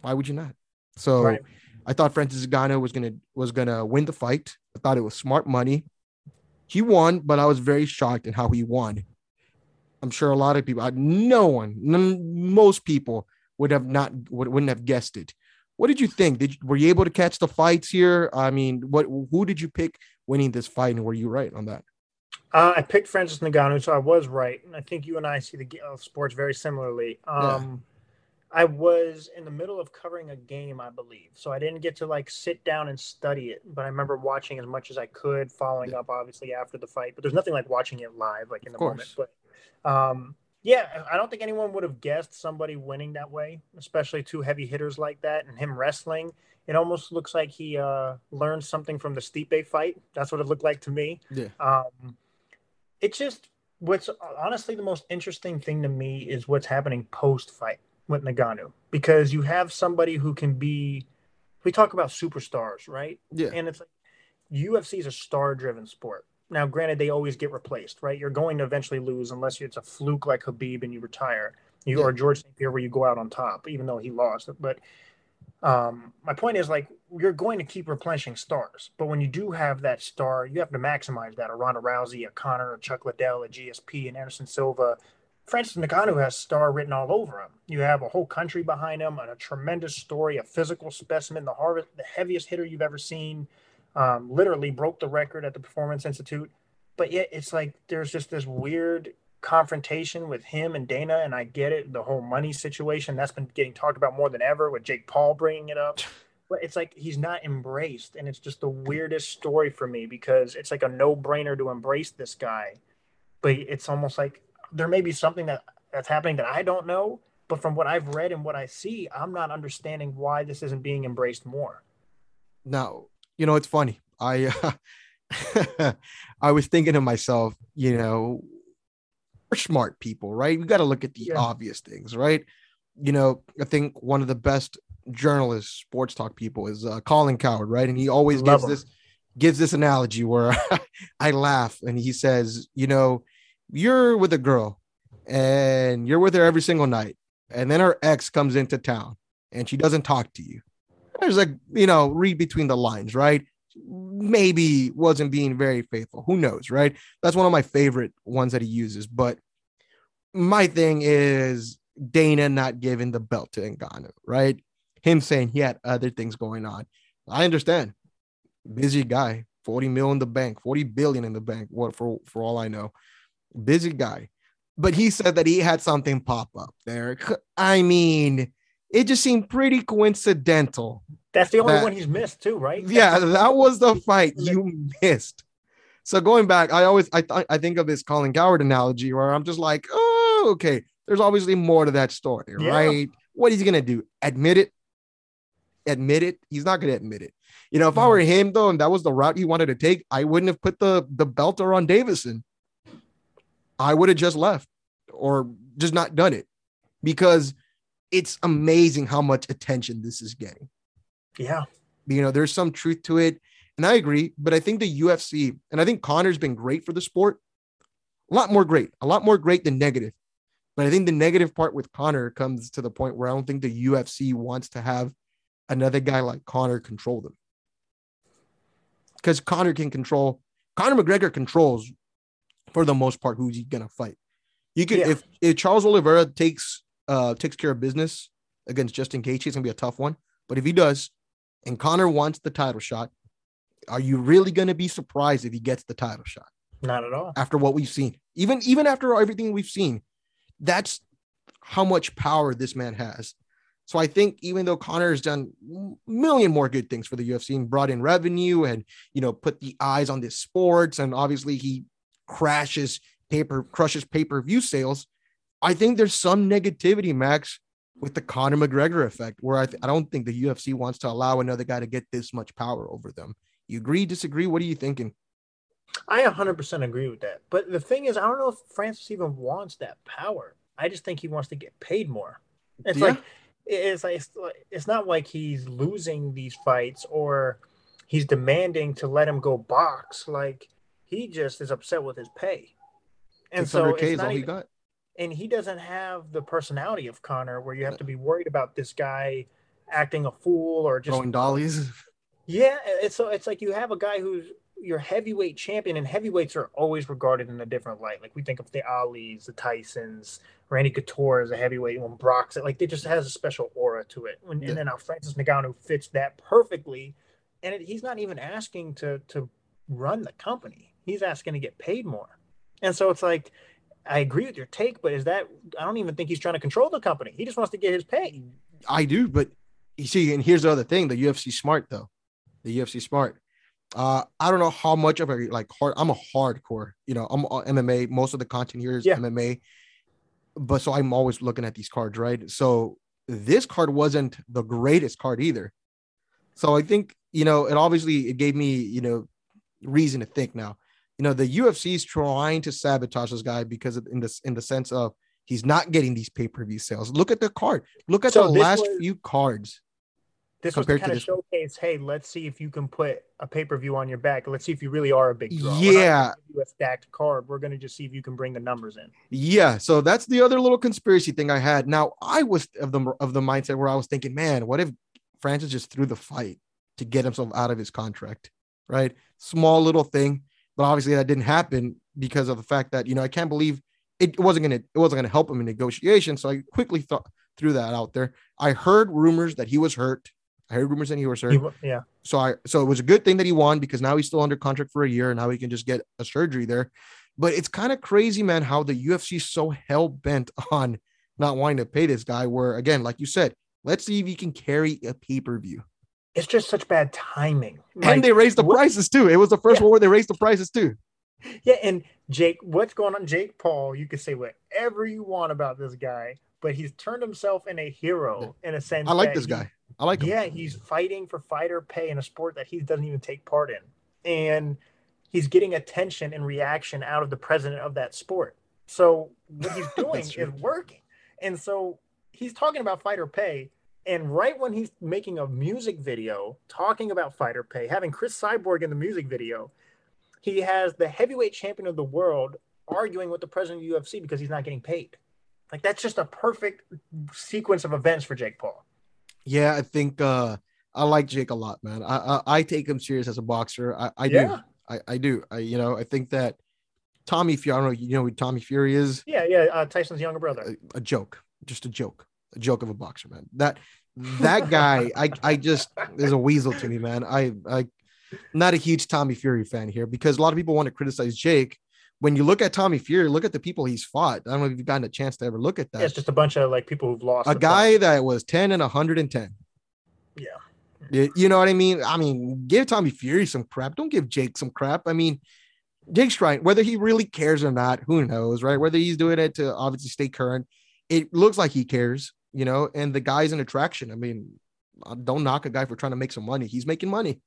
why would you not? So Right. I thought Francis Ngannou was gonna was gonna win the fight. I thought it was smart money. He won, but I was very shocked in how he won. I'm sure a lot of people, no one, none, most people would have not would, wouldn't have guessed it. What did you think? Did you, were you able to catch the fights here? I mean, what who did you pick winning this fight, and were you right on that? Uh, I picked Francis Ngannou, so I was right. And I think you and I see the uh, sports very similarly. Um, I was in the middle of covering a game, I believe, so I didn't get to like sit down and study it. But I remember watching as much as I could, following Yeah. up obviously after the fight. But there's nothing like watching it live, like in the Of moment. But um, yeah, I don't think anyone would have guessed somebody winning that way, especially two heavy hitters like that and him wrestling. It almost looks like he uh, learned something from the Stipe fight. That's what it looked like to me. Yeah. Um, it's just what's honestly the most interesting thing to me is what's happening post fight with Ngannou because you have somebody who can be. We talk about superstars, right? Yeah, And it's like UFC is a star driven sport. Now, granted, they always get replaced, right? You're going to eventually lose unless it's a fluke like Khabib and you retire. You Yeah. or George St. Pierre where you go out on top, even though he lost. But um, my point is like you're going to keep replenishing stars, but when you do have that star, you have to maximize that. A Ronda Rousey, a Conor, a Chuck Liddell, a GSP, and Anderson Silva. Francis Ngannou has star written all over him. You have a whole country behind him and a tremendous story, a physical specimen, the hardest, the heaviest hitter you've ever seen. Um, literally broke the record at the Performance Institute. But yet it's like there's just this weird confrontation with him and Dana, and I get it, the whole money situation that's been getting talked about more than ever with Jake Paul bringing it up. But it's like he's not embraced, and it's just the weirdest story for me because it's like a no-brainer to embrace this guy, but it's almost like there may be something that that's happening that I don't know. But from what I've read and what I see, I'm not understanding why this isn't being embraced more. Now, you know, it's funny. I uh, I was thinking to myself, you know, we're smart people, right? We got to look at the Yeah. obvious things, right? You know, I think one of the best journalists, sports talk people is uh, Colin Cowherd, right? And he always Love gives him. this gives this analogy where I laugh and he says, you know, you're with a girl and you're with her every single night, and then her ex comes into town and she doesn't talk to you. There's like, you know, read between the lines, right? Maybe wasn't being very faithful. Who knows, right? That's one of my favorite ones that he uses. But my thing is Dana not giving the belt to Ngannou, right? Him saying he had other things going on. I understand. Busy guy, 40 mil in the bank, 40 billion in the bank. What for for all I know. Busy guy. But he said that he had something pop up there. I mean, it just seemed pretty coincidental. That's the only That- one he's missed too, right? Yeah, that was the fight you missed. so going back, I always I th- I think of this Colin Cowherd analogy where I'm just like, oh, okay. There's obviously more to that story, Yeah. right? What is he gonna do? Admit it? Admit it? He's not gonna admit it. You know, if I were him though, and that was the route he wanted to take, I wouldn't have put the the belt around Davison. I would have just left or just not done it because it's amazing how much attention this is getting. Yeah. you know there's some truth to it and i agree but i think the ufc and i think conor's been great for the sport. A lot more great a lot more great than negative but i think the negative part with conor comes to the point where i don't think the ufc wants to have another guy like conor control them. Because conor can control conor mcgregor controls for the most part who's he gonna fight you could Yeah. if if charles oliveira takes uh takes care of business against justin Gaethje, it's gonna be a tough one but if he does and Conor wants the title shot, are you really to be surprised if he gets the title shot Not at all. after what we've seen? Even even after everything we've seen, that's how much power this man has. So I think even though Conor has done a million more good things for the UFC and brought in revenue and you know put the eyes on this sports and obviously he crashes paper crushes pay-per-view sales, I think there's some negativity, Max, with the Conor McGregor effect, where I, th- I don't think the UFC wants to allow another guy to get this much power over them. You agree, disagree? What are you thinking? I 100% agree with that. But the thing is, I don't know if Francis even wants that power. I just think he wants to get paid more. It's Yeah. like it's like it's, like- it's not like he's losing these fights or he's demanding to let him go box. Like he just is upset with his pay. And so 600K it's is all he got. and he doesn't have the personality of Conor where you have to be worried about this guy acting a fool or just Throwing dollies. yeah, it's so it's like you have a guy who's your heavyweight champion, and heavyweights are always regarded in a different light. Like we think of the Ali's, the Tysons, Randy Couture as a heavyweight, when Brock's like it just has a special aura to it. When, Yeah. And then now Francis Ngannou fits that perfectly, and it, he's not even asking to to run the company; he's asking to get paid more. And so it's like, I agree with your take, but is that I don't even think he's trying to control the company. He just wants to get his pay. I do, but you see, and here's the other thing: the UFC smart though. The UFC smart. Uh, I don't know how much of a like hard. I'm a hardcore. You know, I'm a MMA. Most of the content here is Yeah. MMA, but so I'm always looking at these cards, right? So this card wasn't the greatest card either. So I think you know, it obviously it gave me you know reason to think now. You know, the UFC is trying to sabotage this guy because of, in this in the sense of he's not getting these pay per view sales. Look at the card. Look at So the last was- few cards. This was to compared to kind of showcase, hey, let's see if you can put a pay per view on your back. Let's see if you really are a big draw. Yeah. a stacked card. We're gonna just see if you can bring the numbers in. Yeah, so that's the other little conspiracy thing I had. Now I was of the of the mindset where I was thinking, man, what if Francis just threw the fight to get himself out of his contract? Right, small little thing, but obviously that didn't happen because of the fact that you know I can't believe it wasn't gonna it wasn't gonna help him in negotiation. So I quickly thought threw that out there. I heard rumors that he was hurt. I heard rumors that he was hurt. He yeah, So I so it was a good thing that he won because now he's still under contract for a year and now he can just get a surgery there. But it's kind of crazy, man, how the UFC is so hell bent on not wanting to pay this guy. Where again, like you said, let's see if he can carry a pay per view. It's just such bad timing. Like, and they raised the what- prices too. It was the first Yeah. one where they raised the prices too. yeah, and Jake, what's going on? Jake Paul, you can say whatever you want about this guy, but he's turned himself in a hero in a sense. I like this he- guy. I like him. Yeah, he's fighting for fighter pay in a sport that he doesn't even take part in. And he's getting attention and reaction out of the president of that sport. So what he's doing is working. And so he's talking about fighter pay. And right when he's making a music video talking about fighter pay, having Cris Cyborg in the music video, he has the heavyweight champion of the world arguing with the president of the UFC because he's not getting paid. Like that's just a perfect sequence of events for Jake Paul. Yeah, I think uh I like Jake a lot, man. I I, I take him serious as a boxer. I, I do. I, I do. I you know, I think that Tommy Fury, I don't know, you know who Tommy Fury is? Yeah, yeah. Uh, Tyson's younger brother. a, a joke, just a joke, a joke of a boxer, man. That that guy, I I just is a weasel to me, man. I I not a huge Tommy Fury fan here because a lot of people want to criticize Jake. When you look at Tommy Fury, look at the people he's fought. I don't know if you've gotten a chance to ever look at that. Yeah, it's just a bunch of like people who've lost. a guy fight. that was 10 and 110. Yeah. You you know what I mean? I mean, give Tommy Fury some crap. Don't give Jake some crap. I mean, Jake's trying, whether he really cares or not, who knows, right? Whether he's doing it to obviously stay current, it looks like he cares, you know. And the guy's an attraction. I mean, uh, don't knock a guy for trying to make some money. He's making money.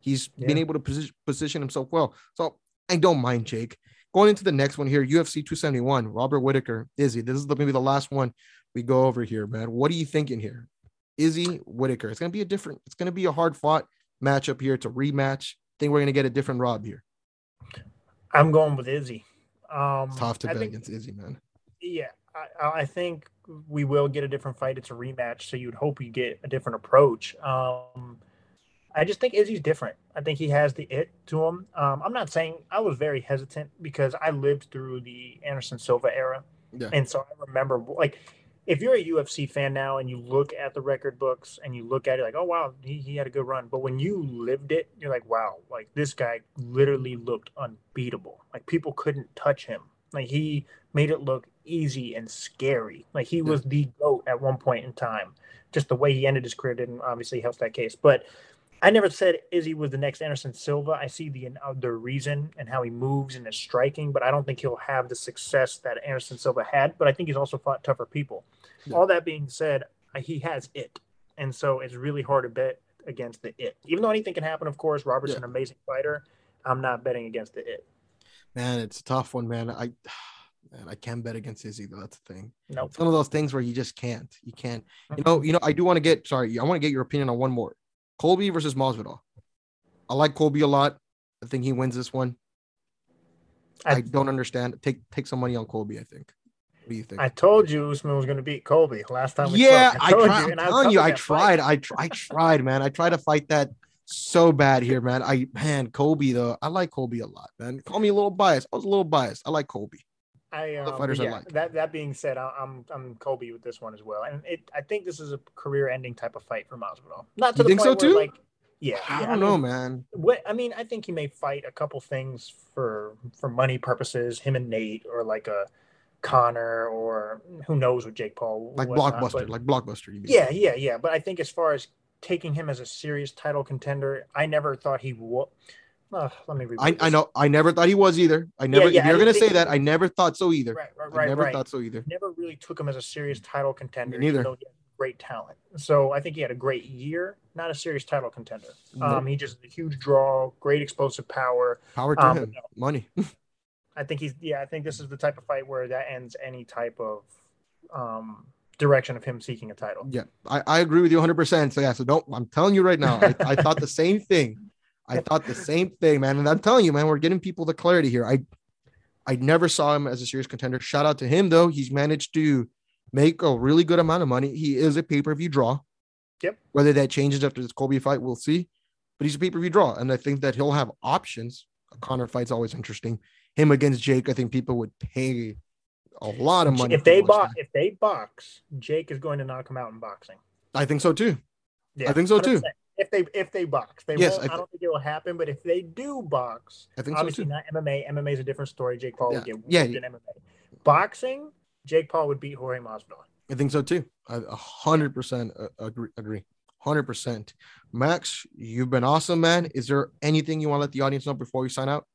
He's yeah. been able to position, position himself well. So I don't mind Jake. Going into the next one here, UFC 271, Robert Whitaker, Izzy. This is the, maybe the last one we go over here, man. What are you thinking here? Izzy Whitaker. It's gonna be a different, it's gonna be a hard fought matchup here. It's a rematch. I think we're gonna get a different Rob here. I'm going with Izzy. Um, tough to I bet think, against Izzy, man. Yeah, I, I, think we will get a different fight. It's a rematch, so you'd hope you get a different approach. Um, I just think Izzy's different. I think he has the it to him. Um, I'm not saying I was very hesitant because I lived through the Anderson Silva era, yeah. and so I remember like if you're a UFC fan now and you look at the record books and you look at it like, oh wow, he, he had a good run. But when you lived it, you're like, wow, like this guy literally looked unbeatable. Like people couldn't touch him. Like he made it look easy and scary. Like he was the goat at one point in time. Just the way he ended his career didn't obviously help that case. But I never said Izzy was the next Anderson Silva. I see the the reason and how he moves and his striking, but I don't think he'll have the success that Anderson Silva had. But I think he's also fought tougher people. Yeah. All that being said, he has it, and so it's really hard to bet against the it. Even though anything can happen, of course. Robert's yeah. an amazing fighter. I'm not betting against the it. Man, it's a tough one, man. I man, I can't bet against Izzy though. That's the thing. No, nope. it's one of those things where you just can't. You can't. You mm-hmm. know. You know. I do want to get. Sorry, I want to get your opinion on one more. Colby versus Masvidal. I like Colby a lot. I think he wins this one. I, I don't understand. Take take some money on Colby. I think. What do you think? I told you Usman was going to beat Colby last time. yeah, I, I told you. I'm telling you, I tried. I, I tried, man. I tried to fight that so bad here, man. I man, Colby though. I like Colby a lot, man. Call me a little biased. I was a little biased. I like Colby. I um, fighters yeah, I like. That that being said, I'm I'm Colby with this one as well, and it I think this is a career-ending type of fight for Masvidal. Not to you the think point so where, too? like yeah, I don't I mean, know, man. What I mean, I think he may fight a couple things for for money purposes, him and Nate, or like a Conor, or who knows with Jake Paul, like blockbuster, but, like blockbuster. yeah, yeah, yeah. But I think as far as taking him as a serious title contender, I never thought he would. Let me. I, I know. I never thought he was either. I never. Yeah, yeah, if you're gonna say that, I never thought so either. Right, right, right. I never right. thought so either. Never really took him as a serious title contender. Me neither. great talent. So I think he had a great year, not a serious title contender. Um, he just a huge draw, great explosive power. Power to um, him, money. I think he's yeah. I think this is the type of fight where that ends any type of um direction of him seeking a title. Yeah, I, I agree with you 100. percent So yeah, so don't. I'm telling you right now, I, I thought the same thing. I thought the same thing, man. And I'm telling you, man, we're getting people the clarity here. I I never saw him as a serious contender. Shout out to him though. He's managed to make a really good amount of money. He is a pay-per-view draw. Yep. Whether that changes after this Colby fight, we'll see. But he's a pay-per-view draw. And I think that he'll have options. A Conor fight's always interesting. Him against Jake, I think people would pay a lot of money. If they box, if they box, Jake is going to knock him out in boxing. I think so too. Yeah, I think so 100%. too if they if they box. They yes, won't, I, I, don't think it will happen, but if they do box, I think obviously so not MMA. MMA is a different story. Jake Paul yeah. would get yeah. in MMA. Boxing, Jake Paul would beat Jorge Masvidal. I think so too. I a hundred percent agree. Agree. Hundred percent. Max, you've been awesome, man. Is there anything you want to let the audience know before we sign out?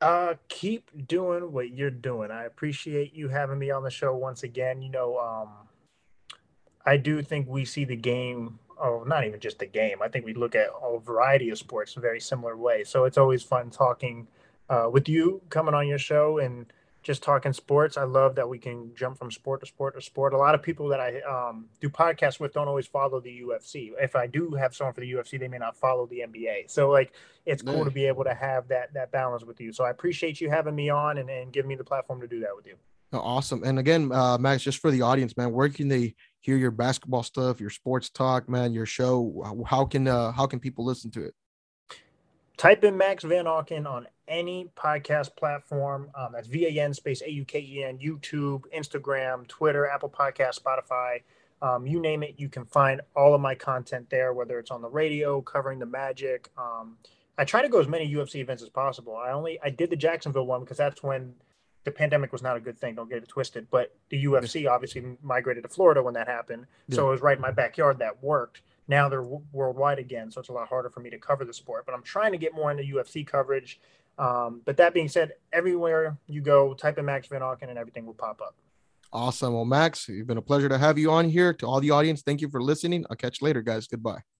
Uh, keep doing what you're doing. I appreciate you having me on the show once again. You know, um, I do think we see the game oh, not even just the game. I think we look at a variety of sports in a very similar way. So it's always fun talking uh, with you, coming on your show, and just talking sports. I love that we can jump from sport to sport to sport. A lot of people that I um, do podcasts with don't always follow the UFC. If I do have someone for the UFC, they may not follow the NBA. So like, it's cool to be able to have that that balance with you. So I appreciate you having me on and, and giving me the platform to do that with you. Awesome. And again, uh, Max, just for the audience, man, where can they hear your basketball stuff, your sports talk, man, your show? How can uh, how can people listen to it? Type in Max Van Auken on any podcast platform. Um, that's V A N space A U K E N, YouTube, Instagram, Twitter, Apple Podcast, Spotify. Um, you name it, you can find all of my content there, whether it's on the radio, covering the Magic. Um, I try to go as many UFC events as possible. I only I did the Jacksonville one because that's when the pandemic was not a good thing. Don't get it twisted. But the UFC obviously migrated to Florida when that happened, yeah. so it was right in my backyard. That worked. Now they're w- worldwide again, so it's a lot harder for me to cover the sport. But I'm trying to get more into UFC coverage. Um, but that being said, everywhere you go, type in Max Van Auken and everything will pop up. Awesome. Well, Max, it's been a pleasure to have you on here. To all the audience, thank you for listening. I'll catch you later, guys. Goodbye.